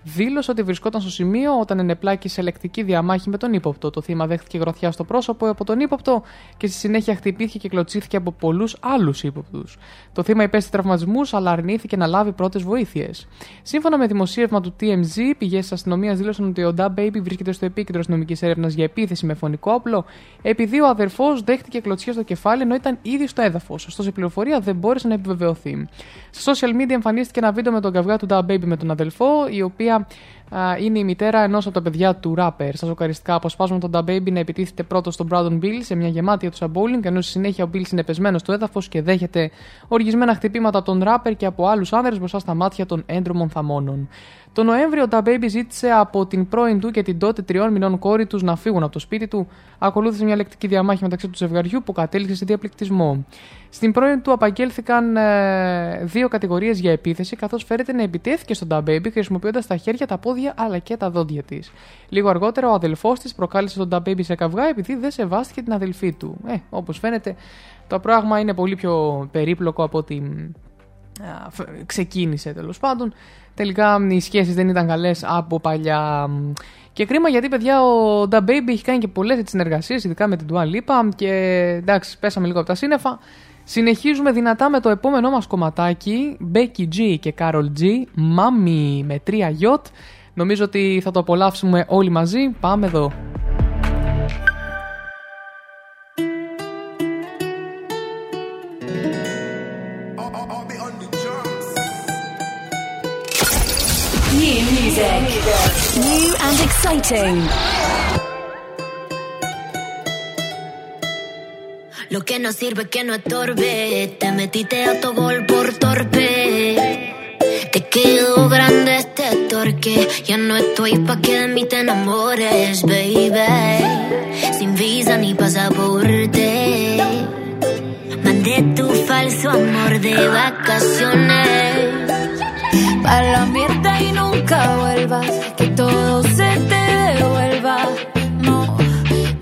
S2: δήλωσε ότι βρισκόταν στο σημείο όταν ενεπλάκη σε λεκτική διαμάχη με τον ύποπτο. Το θύμα δέχτηκε γροθιά στο πρόσωπο από τον ύποπτο και στη συνέχεια χτυπήθηκε και κλωτσίθηκε από πολλούς άλλους ύποπτους. Το θύμα υπέστη τραυματισμούς αλλά αρνήθηκε να λάβει πρώτες βοήθειες. Σύμφωνα με δημοσίευμα του TMZ, πηγές της αστυνομίας δήλωσαν ότι ο Da Baby βρίσκεται στο επίκεντρο αστυνομική έρευνας για επίθεση με φωνικό όπλο, επειδή ο αδερφός δέχτηκε κλωτσιά στο κεφάλι ενώ ήταν ήδη στο έδαφος. Ωστόσο, η πληροφορία δεν μπόρεσε να επιβεβαιωθεί. Στα social media εμφανίστηκε ένα βίντεο με τον καυγά του Da Baby με τον αδελφό, η οποία Α, είναι η μητέρα ενός από τα παιδιά του ράπερ. Στα σοκαριστικά αποσπάσματα τον Da Baby να επιτίθεται πρώτο στον Brandon Bill σε μια γεμάτη του bowling, ενώ στη συνέχεια ο Bill είναι πεσμένος στο έδαφος και δέχεται οργισμένα χτυπήματα από τον ράπερ και από άλλους άνδρες μπροστά στα μάτια των έντρομων θαμώνων. Το Νοέμβριο, ο Da Baby ζήτησε από την πρώην του και την τότε τριών μηνών κόρη τους να φύγουν από το σπίτι του. Ακολούθησε μια λεκτική διαμάχη μεταξύ του ζευγαριού που κατέληξε σε διαπληκτισμό. Στην πρώην του απαγγέλθηκαν ε, δύο κατηγορίες για επίθεση, καθώς φέρεται να επιτέθηκε στον Da Baby χρησιμοποιώντας τα χέρια, τα πόδια αλλά και τα δόντια της. Λίγο αργότερα, ο αδελφός της προκάλεσε τον Da Baby σε καυγά επειδή δεν σεβάστηκε την αδελφή του. Ε, όπως φαίνεται, το πράγμα είναι πολύ πιο περίπλοκο από ότι α, φ- ξεκίνησε τέλος πάντων. Τελικά οι σχέσεις δεν ήταν καλές από παλιά. Και κρίμα γιατί, παιδιά, ο Da Baby έχει κάνει και πολλές συνεργασίες, ειδικά με την Dua Lipa. Και εντάξει, πέσαμε λίγο από τα σύννεφα. Συνεχίζουμε δυνατά με το επόμενό μας κομματάκι Becky G και Carol G Mami με τρία γιότ Νομίζω ότι θα το απολαύσουμε όλοι μαζί Πάμε εδώ
S4: music. New and exciting.
S7: Lo que no sirve que no estorbe. Te metiste a tu gol por torpe. Te quedó grande este torque. Ya no estoy pa' que de mí te enamores, baby. Sin visa ni pasaporte. Mandé tu falso amor de vacaciones.
S4: Pa' la mierda Que todo se te devuelva. No,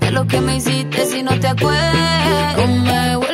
S4: de lo que me hiciste si no te acuerdas.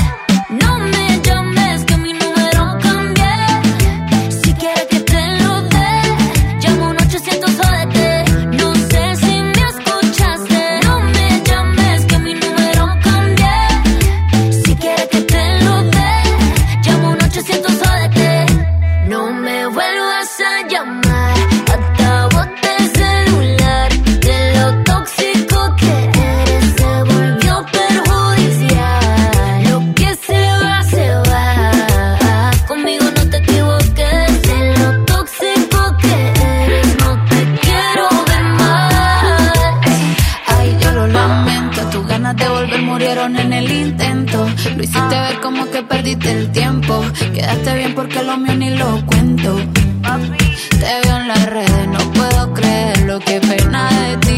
S7: Lo
S4: hiciste ver como que perdiste el tiempo. Quedaste bien porque lo mío ni lo cuento. Te veo en las redes, no puedo creerlo. Qué pena de ti.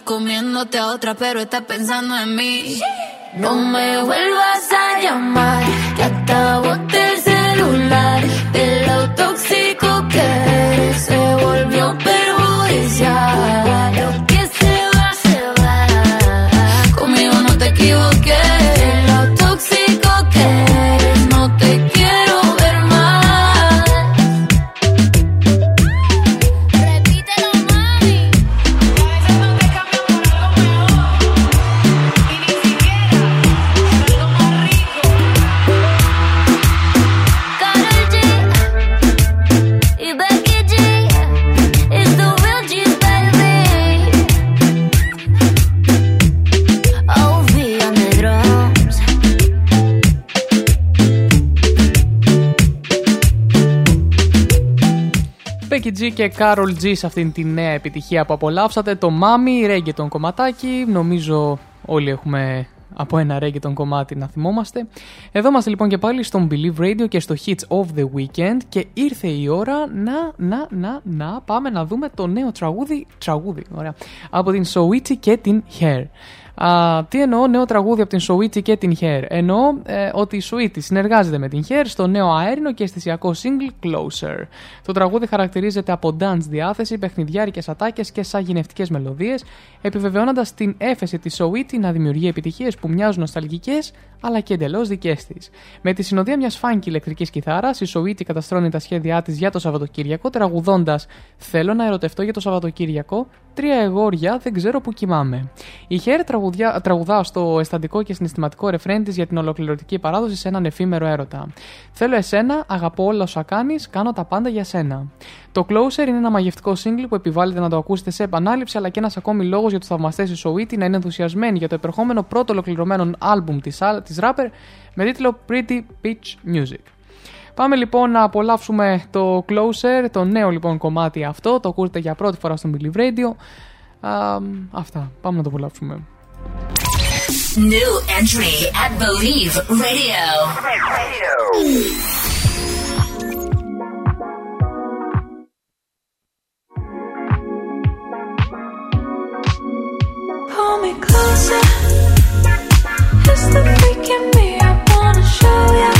S4: Comiéndote a otra, pero estás pensando en mí. No me vuelvas a llamar, que hasta
S2: και Carol G σε αυτήν την νέα επιτυχία που απολαύσατε. Το Mami, reggaeton κομματάκι. Νομίζω όλοι έχουμε από ένα τον κομμάτι να θυμόμαστε. Εδώ είμαστε λοιπόν και πάλι στον Believe Radio και στο Hits of the Weekend και ήρθε η ώρα να, να, να, να πάμε να δούμε το νέο τραγούδι, τραγούδι, ωραία, από την Soichi και την Hair. Α, τι εννοώ νέο τραγούδι από την Σοίτσι και την Hair. Εννοώ ε, ότι η Σοίτσι συνεργάζεται με την Hair στο νέο αέρινο και αισθησιακό single Closer. Το τραγούδι χαρακτηρίζεται από dance διάθεση, παιχνιδιάρικες ατάκες και σαγηνευτικέ μελωδίες, επιβεβαιώνοντας την έφεση της Σοίτσι να δημιουργεί επιτυχίες που μοιάζουν νοσταλγικές αλλά και εντελώς δικές της. Με τη συνοδεία μιας φάνκι ηλεκτρικής κιθάρας, η Σοίτσι καταστρώνει τα σχέδιά της για το Σαββατοκύριακο, τραγουδώντας Θέλω να ερωτευτώ για το Σαββατοκύριακο, τρία εγώρια δεν ξέρω που κοιμάμαι. Η Hair τραγουδά στο αισθαντικό και συναισθηματικό ρεφρέν της για την ολοκληρωτική παράδοση σε έναν εφήμερο έρωτα. Θέλω εσένα, αγαπώ όλα όσα κάνεις, κάνω τα πάντα για σένα. Το Closer είναι ένα μαγευτικό σύγκλι που επιβάλλεται να το ακούσετε σε επανάληψη, αλλά και ένας ακόμη λόγος για τους θαυμαστές της Σοίτη να είναι ενθουσιασμένοι για το επερχόμενο πρώτο ολοκληρωμένο άλμπουμ της της rapper με τίτλο Pretty Pitch Music. Πάμε λοιπόν να απολαύσουμε το Closer, το νέο λοιπόν κομμάτι αυτό, το ακούσετε για πρώτη φορά στο Believe Radio. Α, αυτά, πάμε να το απολαύσουμε.
S21: New entry at Believe Radio.
S3: Pull me closer. It's the freaking me I wanna show ya.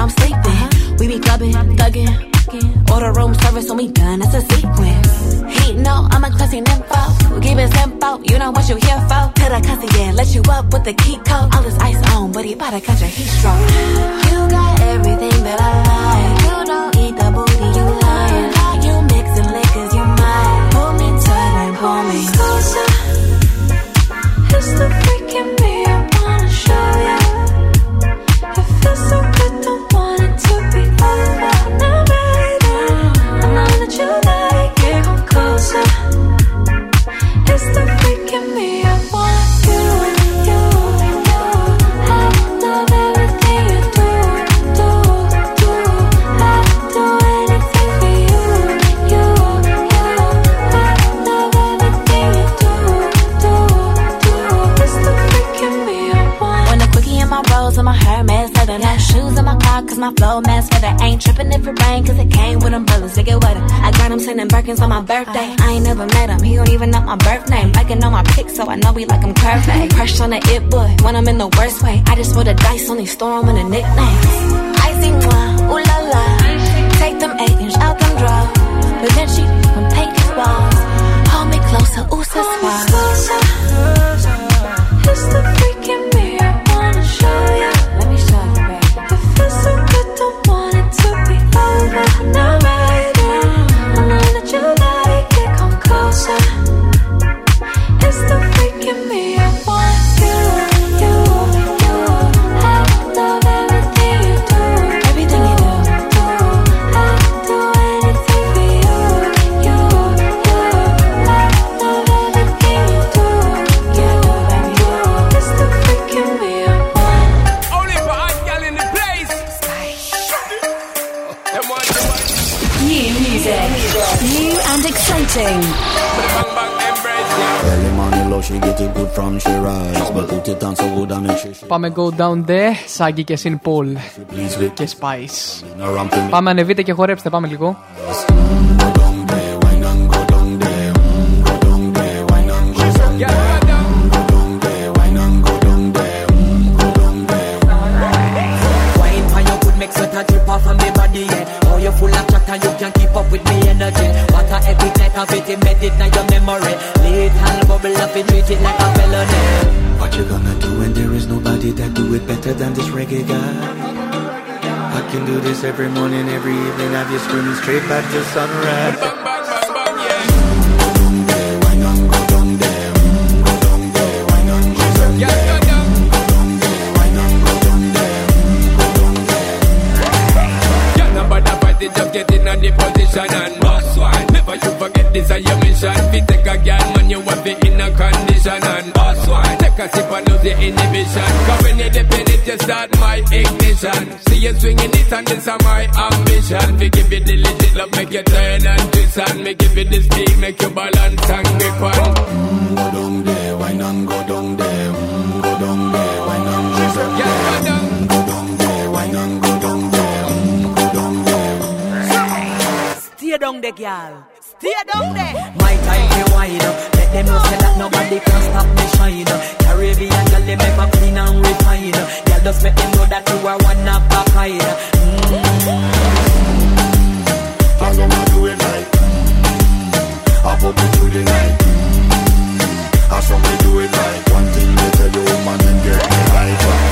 S22: We be clubbing, thugging, order room service when we done. It's a sequence. He know I'm a classy nympho. Keep it simple, you know what you here for. Till the cussy, yeah, let you up with the key code. All this ice on, but he about to catch a heat stroke. You got everything that I like. You don't eat the booty, you lying. You mixing liquors, you might. Pull me tight and pull me
S3: closer. It's the freaking me
S22: shoes in my car cause my flow mass feather. Ain't tripping if it rain cause it came with umbrellas to get wetter. I got him sending Birkins on my birthday. Uh-huh. I ain't never met him, he don't even know my birth name. Liking on my pics so I know we like him perfect. Crush on the it boy when I'm in the worst way. I just roll the dice, only store him in a nickname. Icy one, ooh la la. Take them eight inch out them drugs. But then she can paint his walls. Hold me closer, ooh, so
S3: It's the
S2: Πάμε go down there, Σάγκη και Συν Πολ
S8: please with
S2: και Spice.
S8: no ramping.
S2: Πάμε ανεβείτε και χορέψτε, πάμε λίγο.
S14: Wine for your good make sweat a drip off of me body, yeah. Oh, you full of chatter, you can keep up with me energy. What a epic night of it, embedded in your memory. Little bubble up, it treat it like a felony.
S8: What you gonna do when there is nobody that do it better than this reggae guy? I can do this every morning, every evening. Have you screaming straight back to sunrise.
S23: A sip and lose the inhibition. Cause when you dip in it, you start my ignition. See you swinging it and this is my ambition. We give you the legit love, make you turn and twist and me give you the speed, make you balance and grip on.
S8: Mm, go down there, wine and go down there. Mm, go down there, wine and go down there. Mm, go down there, wine and go down there. Mm, go down there.
S24: Stay down there, girl. Stay down there.
S25: My time to wine up. Them know say that nobody can stop me shine. Caribbean girl, they make clean and refine. Girl, just make them know that you are one of a kind. Mm.
S8: I'm gonna do it right. I pop it through the night. I saw me do it right. One thing they tell you, woman, and get me right.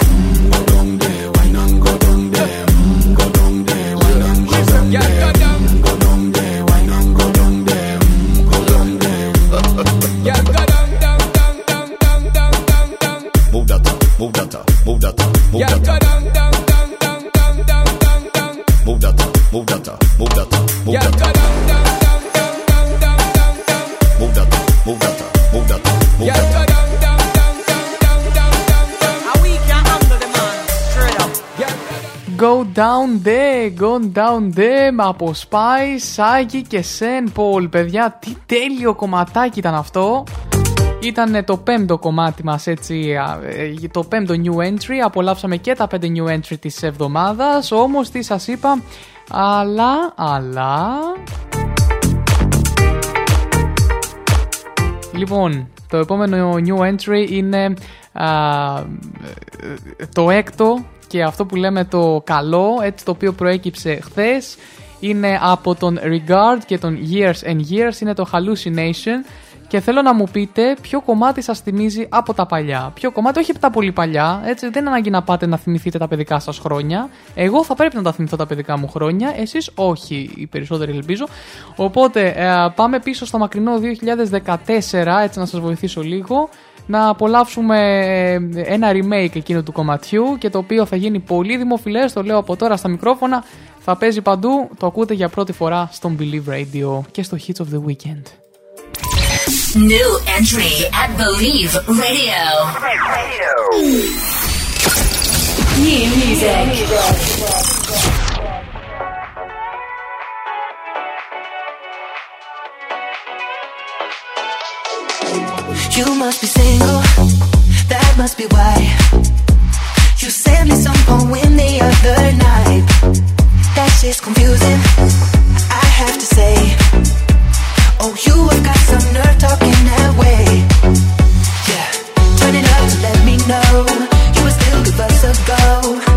S8: Go down there, go down there
S2: με αποσπάσχη και σεν πολ, Παιδιά, τι τέλειο κομματάκι ήταν αυτό. Ήταν το πέμπτο κομμάτι μας έτσι, α, ε, το πέμπτο new entry. Απολαύσαμε και τα πέντε new entry της εβδομάδας. Όμως τι σας είπα, αλλά, αλλά... Λοιπόν, το επόμενο new entry είναι α, ε, το έκτο και αυτό που λέμε το καλό, έτσι το οποίο προέκυψε χθες είναι από τον Regard και τον Years and Years, είναι το Hallucination και θέλω να μου πείτε ποιο κομμάτι σας θυμίζει από τα παλιά. Ποιο κομμάτι, όχι από τα πολύ παλιά, έτσι δεν είναι ανάγκη να πάτε να θυμηθείτε τα παιδικά σας χρόνια. Εγώ θα πρέπει να τα θυμηθώ τα παιδικά μου χρόνια, εσείς όχι, οι περισσότεροι ελπίζω. Οπότε ε, πάμε πίσω στο μακρινό 2014, έτσι να σας βοηθήσω λίγο να απολαύσουμε ε, ένα remake εκείνου του κομματιού και το οποίο θα γίνει πολύ δημοφιλές, το λέω από τώρα στα μικρόφωνα, θα παίζει παντού, το ακούτε για πρώτη φορά στον Believe Radio και στο Hits of the Weekend.
S21: New entry at Believe Radio. New music.
S3: You must be single, that must be why. You sent me some poem the other night. That shit's confusing, I have to say. Go.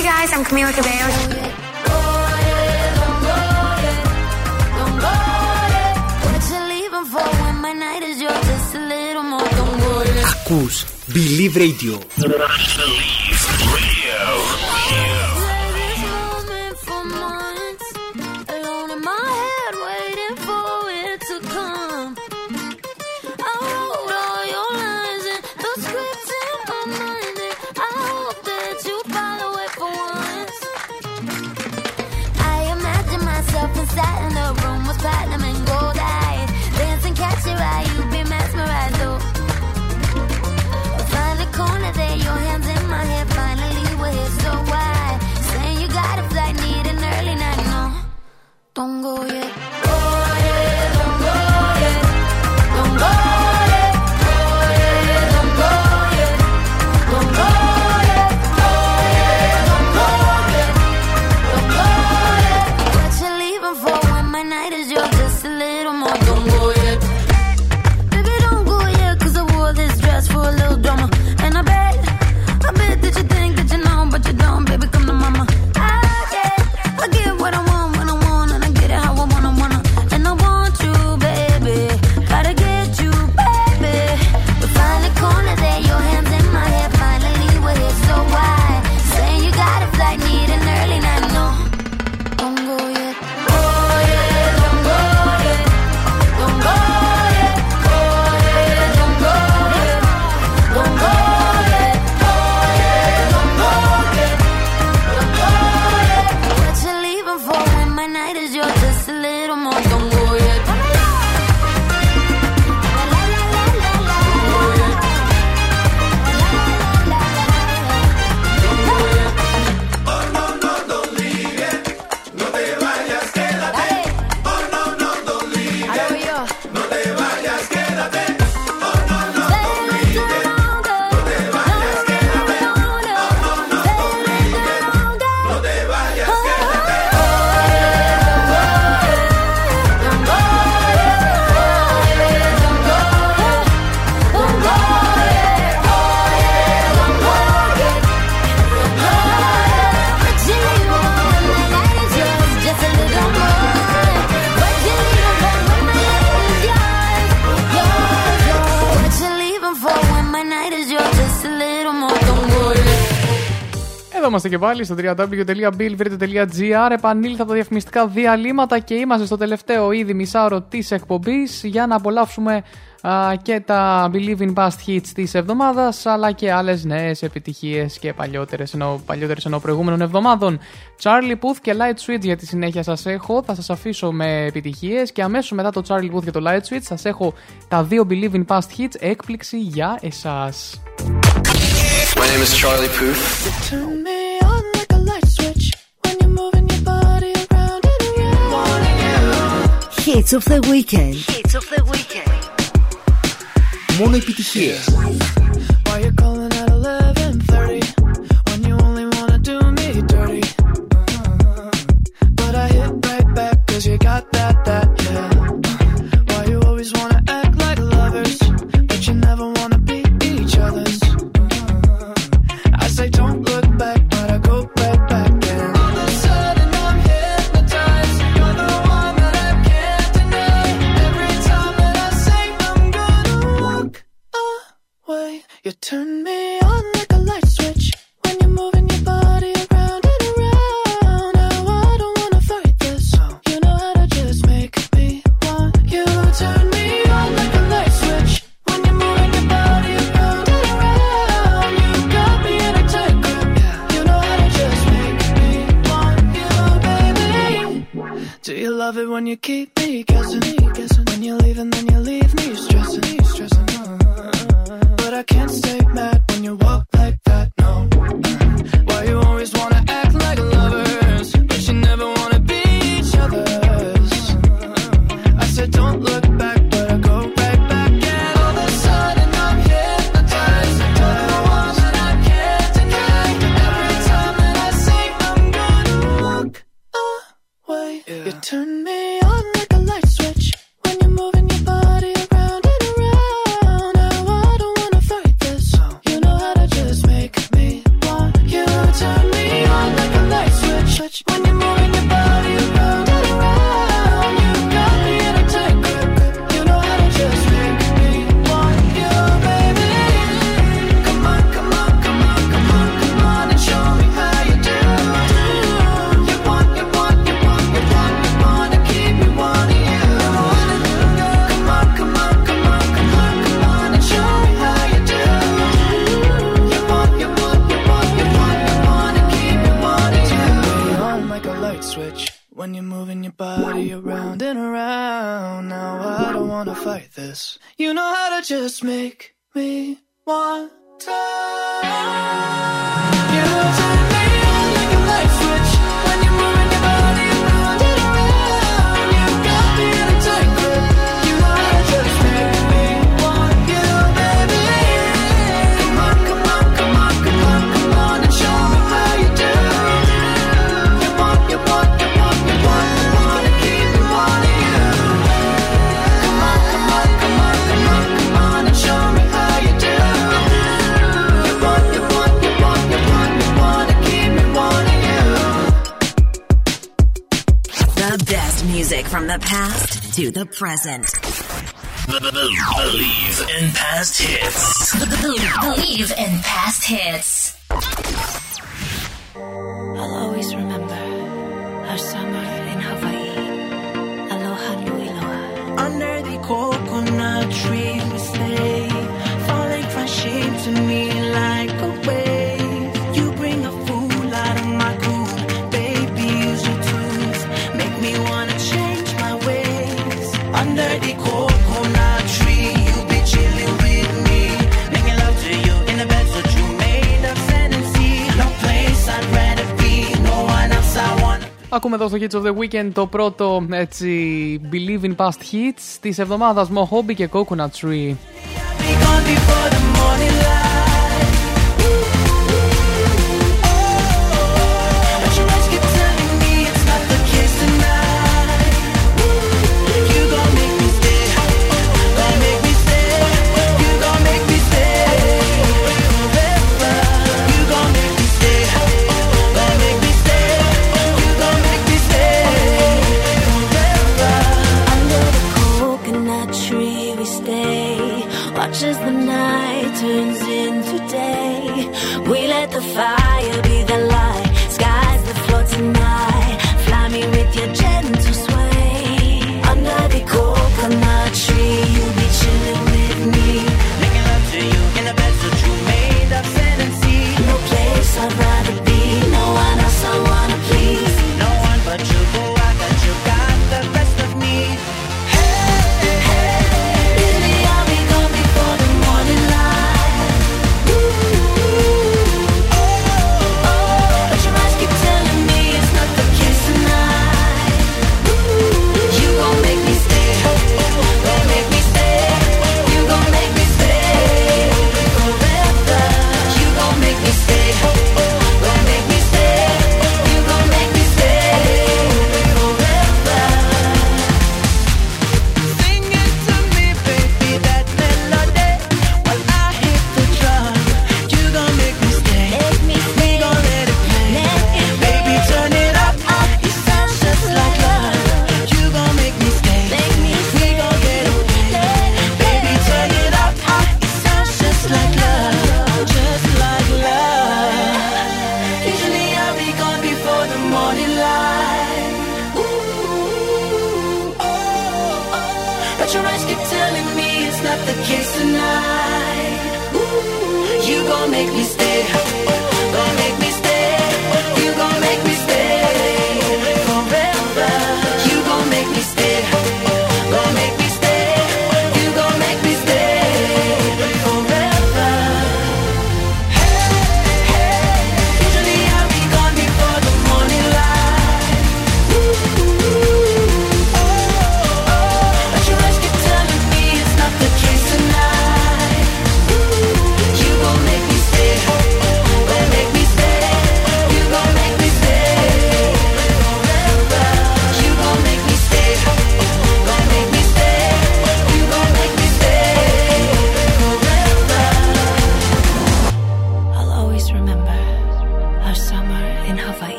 S26: Hey guys, I'm Camila Cabello.
S6: Ακούς Believe Radio.
S7: Believe Radio. και πάλι στο www.billvirt.gr. Επανήλθα από τα διαφημιστικά διαλύματα και είμαστε στο τελευταίο ήδη μισάωρο της εκπομπής για να απολαύσουμε
S2: και τα Believe in Past Hits της εβδομάδας αλλά και άλλες νέες επιτυχίες και παλιότερες ενώ, παλιότερες, ενώ προηγούμενων εβδομάδων. Charlie Puth και Light Switch για τη συνέχεια σας έχω. Θα σας αφήσω με επιτυχίες και αμέσως μετά το Charlie Puth και το Light Switch σας έχω τα δύο Believe in Past Hits έκπληξη για εσάς.
S9: My name is Charlie Puth.
S6: Hits of the Weekend.
S27: Hits of the Weekend.
S28: Μόνο επιτυχίες.
S27: Why you calling at 11:30? you keep me guessing. the
S3: present.
S2: εδώ στο Hits of the Weekend το πρώτο έτσι Believe in Past Hits της εβδομάδας Mohobi και Coconut Tree.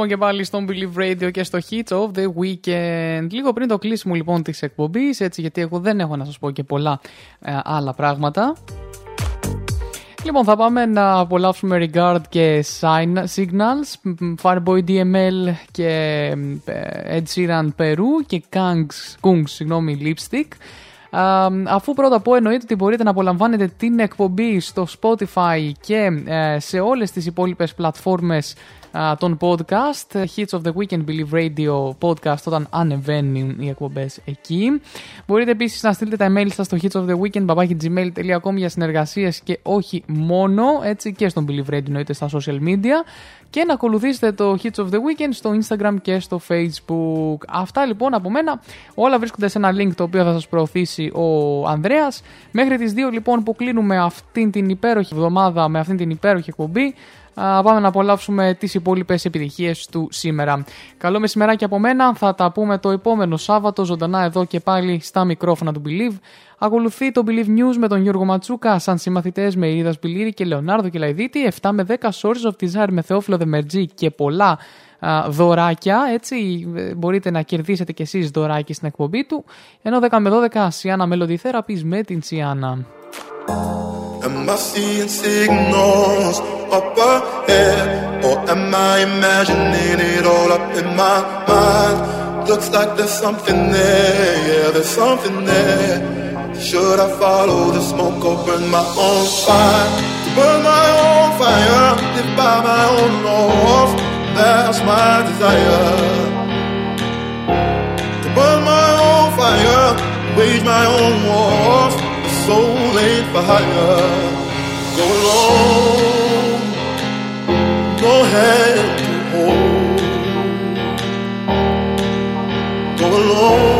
S2: Λοιπόν και πάλι στον Believe Radio και στο Hits of the Weekend. Λίγο πριν το κλείσιμο λοιπόν της εκπομπής, έτσι γιατί εγώ δεν έχω να σας πω και πολλά ε, άλλα πράγματα. Λοιπόν, θα πάμε να απολαύσουμε Regard και Sign- Signals, μ, Fireboy DML και ε, Ed Sheeran Peru και Kungs, Kungs συγγνώμη, Lipstick. Α, αφού πρώτα πω εννοείται ότι μπορείτε να απολαμβάνετε την εκπομπή στο Spotify και ε, σε όλες τις υπόλοιπες πλατφόρμες α, των podcast Hits of the Weekend Believe Radio podcast όταν ανεβαίνουν οι εκπομπές εκεί. Μπορείτε επίσης να στείλετε τα email σας στο hits of the weekend gmail.com για συνεργασίες και όχι μόνο έτσι και στον Believe Radio εννοείται στα social media και να ακολουθήσετε το Hits of the Weekend στο Instagram και στο Facebook. Αυτά λοιπόν από μένα. Όλα βρίσκονται σε ένα link το οποίο θα σας προωθήσει ο Ανδρέας. Μέχρι τις 2 λοιπόν που κλείνουμε αυτήν την υπέροχη εβδομάδα με αυτήν την υπέροχη εκπομπή Α, πάμε να απολαύσουμε τις υπόλοιπες επιτυχίες του σήμερα. Καλό μεσημεράκι από μένα, θα τα πούμε το επόμενο Σάββατο ζωντανά εδώ και πάλι στα μικρόφωνα του Believe. Ακολουθεί το Believe News με τον Γιώργο Ματσούκα, σαν συμμαθητές με Ήρας Μπιλίρη και Λεωνάρδο και Λαϊδίτη, 7 με 10 Sources of Desire με Θεόφιλο Δεμερτζή και πολλά α, δωράκια, έτσι ε, μπορείτε να κερδίσετε κι εσείς δωράκι στην εκπομπή του, ενώ 10 με 12 Σιάννα Melody Therapies με την Σιάννα.
S29: Am I seeing signals up ahead? Or am I imagining it all up in my mind? Looks like there's something there, yeah, there's something there. Should I follow the smoke or burn my own fire? To burn my own fire, live by my own laws, that's my desire. To burn my own fire, wage my own wars soul ain't for. Go alone, no hand to hold. Go alone,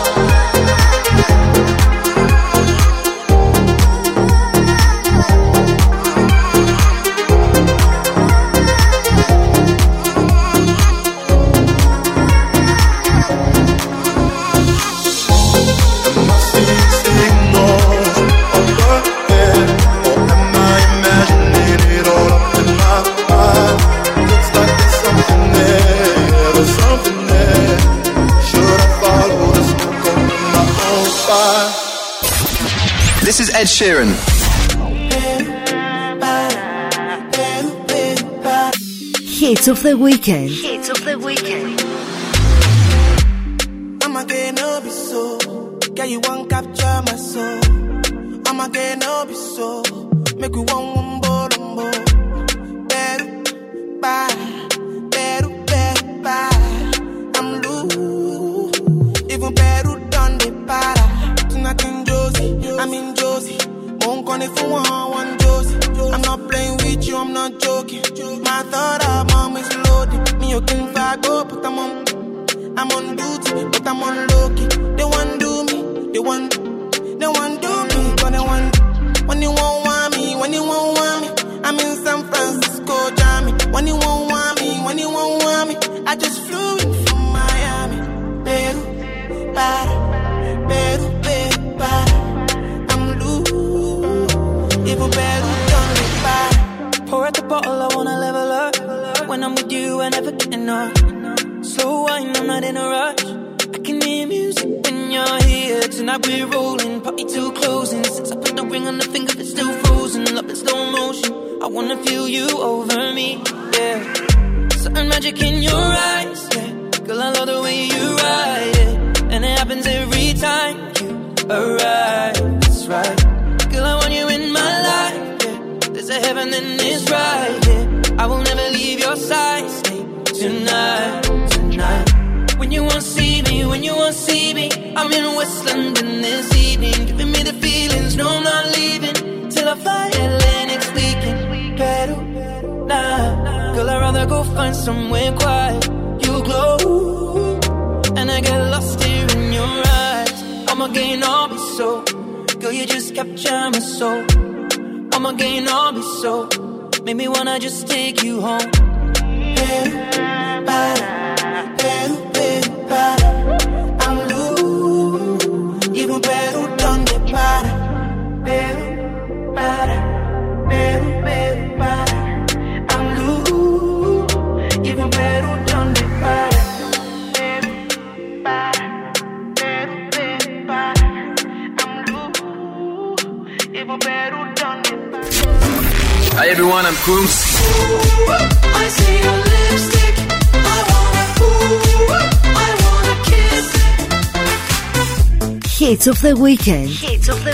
S30: Is Ed Sheeran.
S6: Hits of the weekend.
S7: Hits of the weekend.
S12: I'ma get no be so. Girl, you won't capture my soul. I'ma get no be so. Make you one Won't call it for one, Josie. I'm not playing with you, I'm not joking. My thought of mom is loaded. Me, you can fuck up, but I'm on. I'm on duty, but I'm on low key. They want do me, they want,
S31: the
S6: weekend.
S27: Hits of the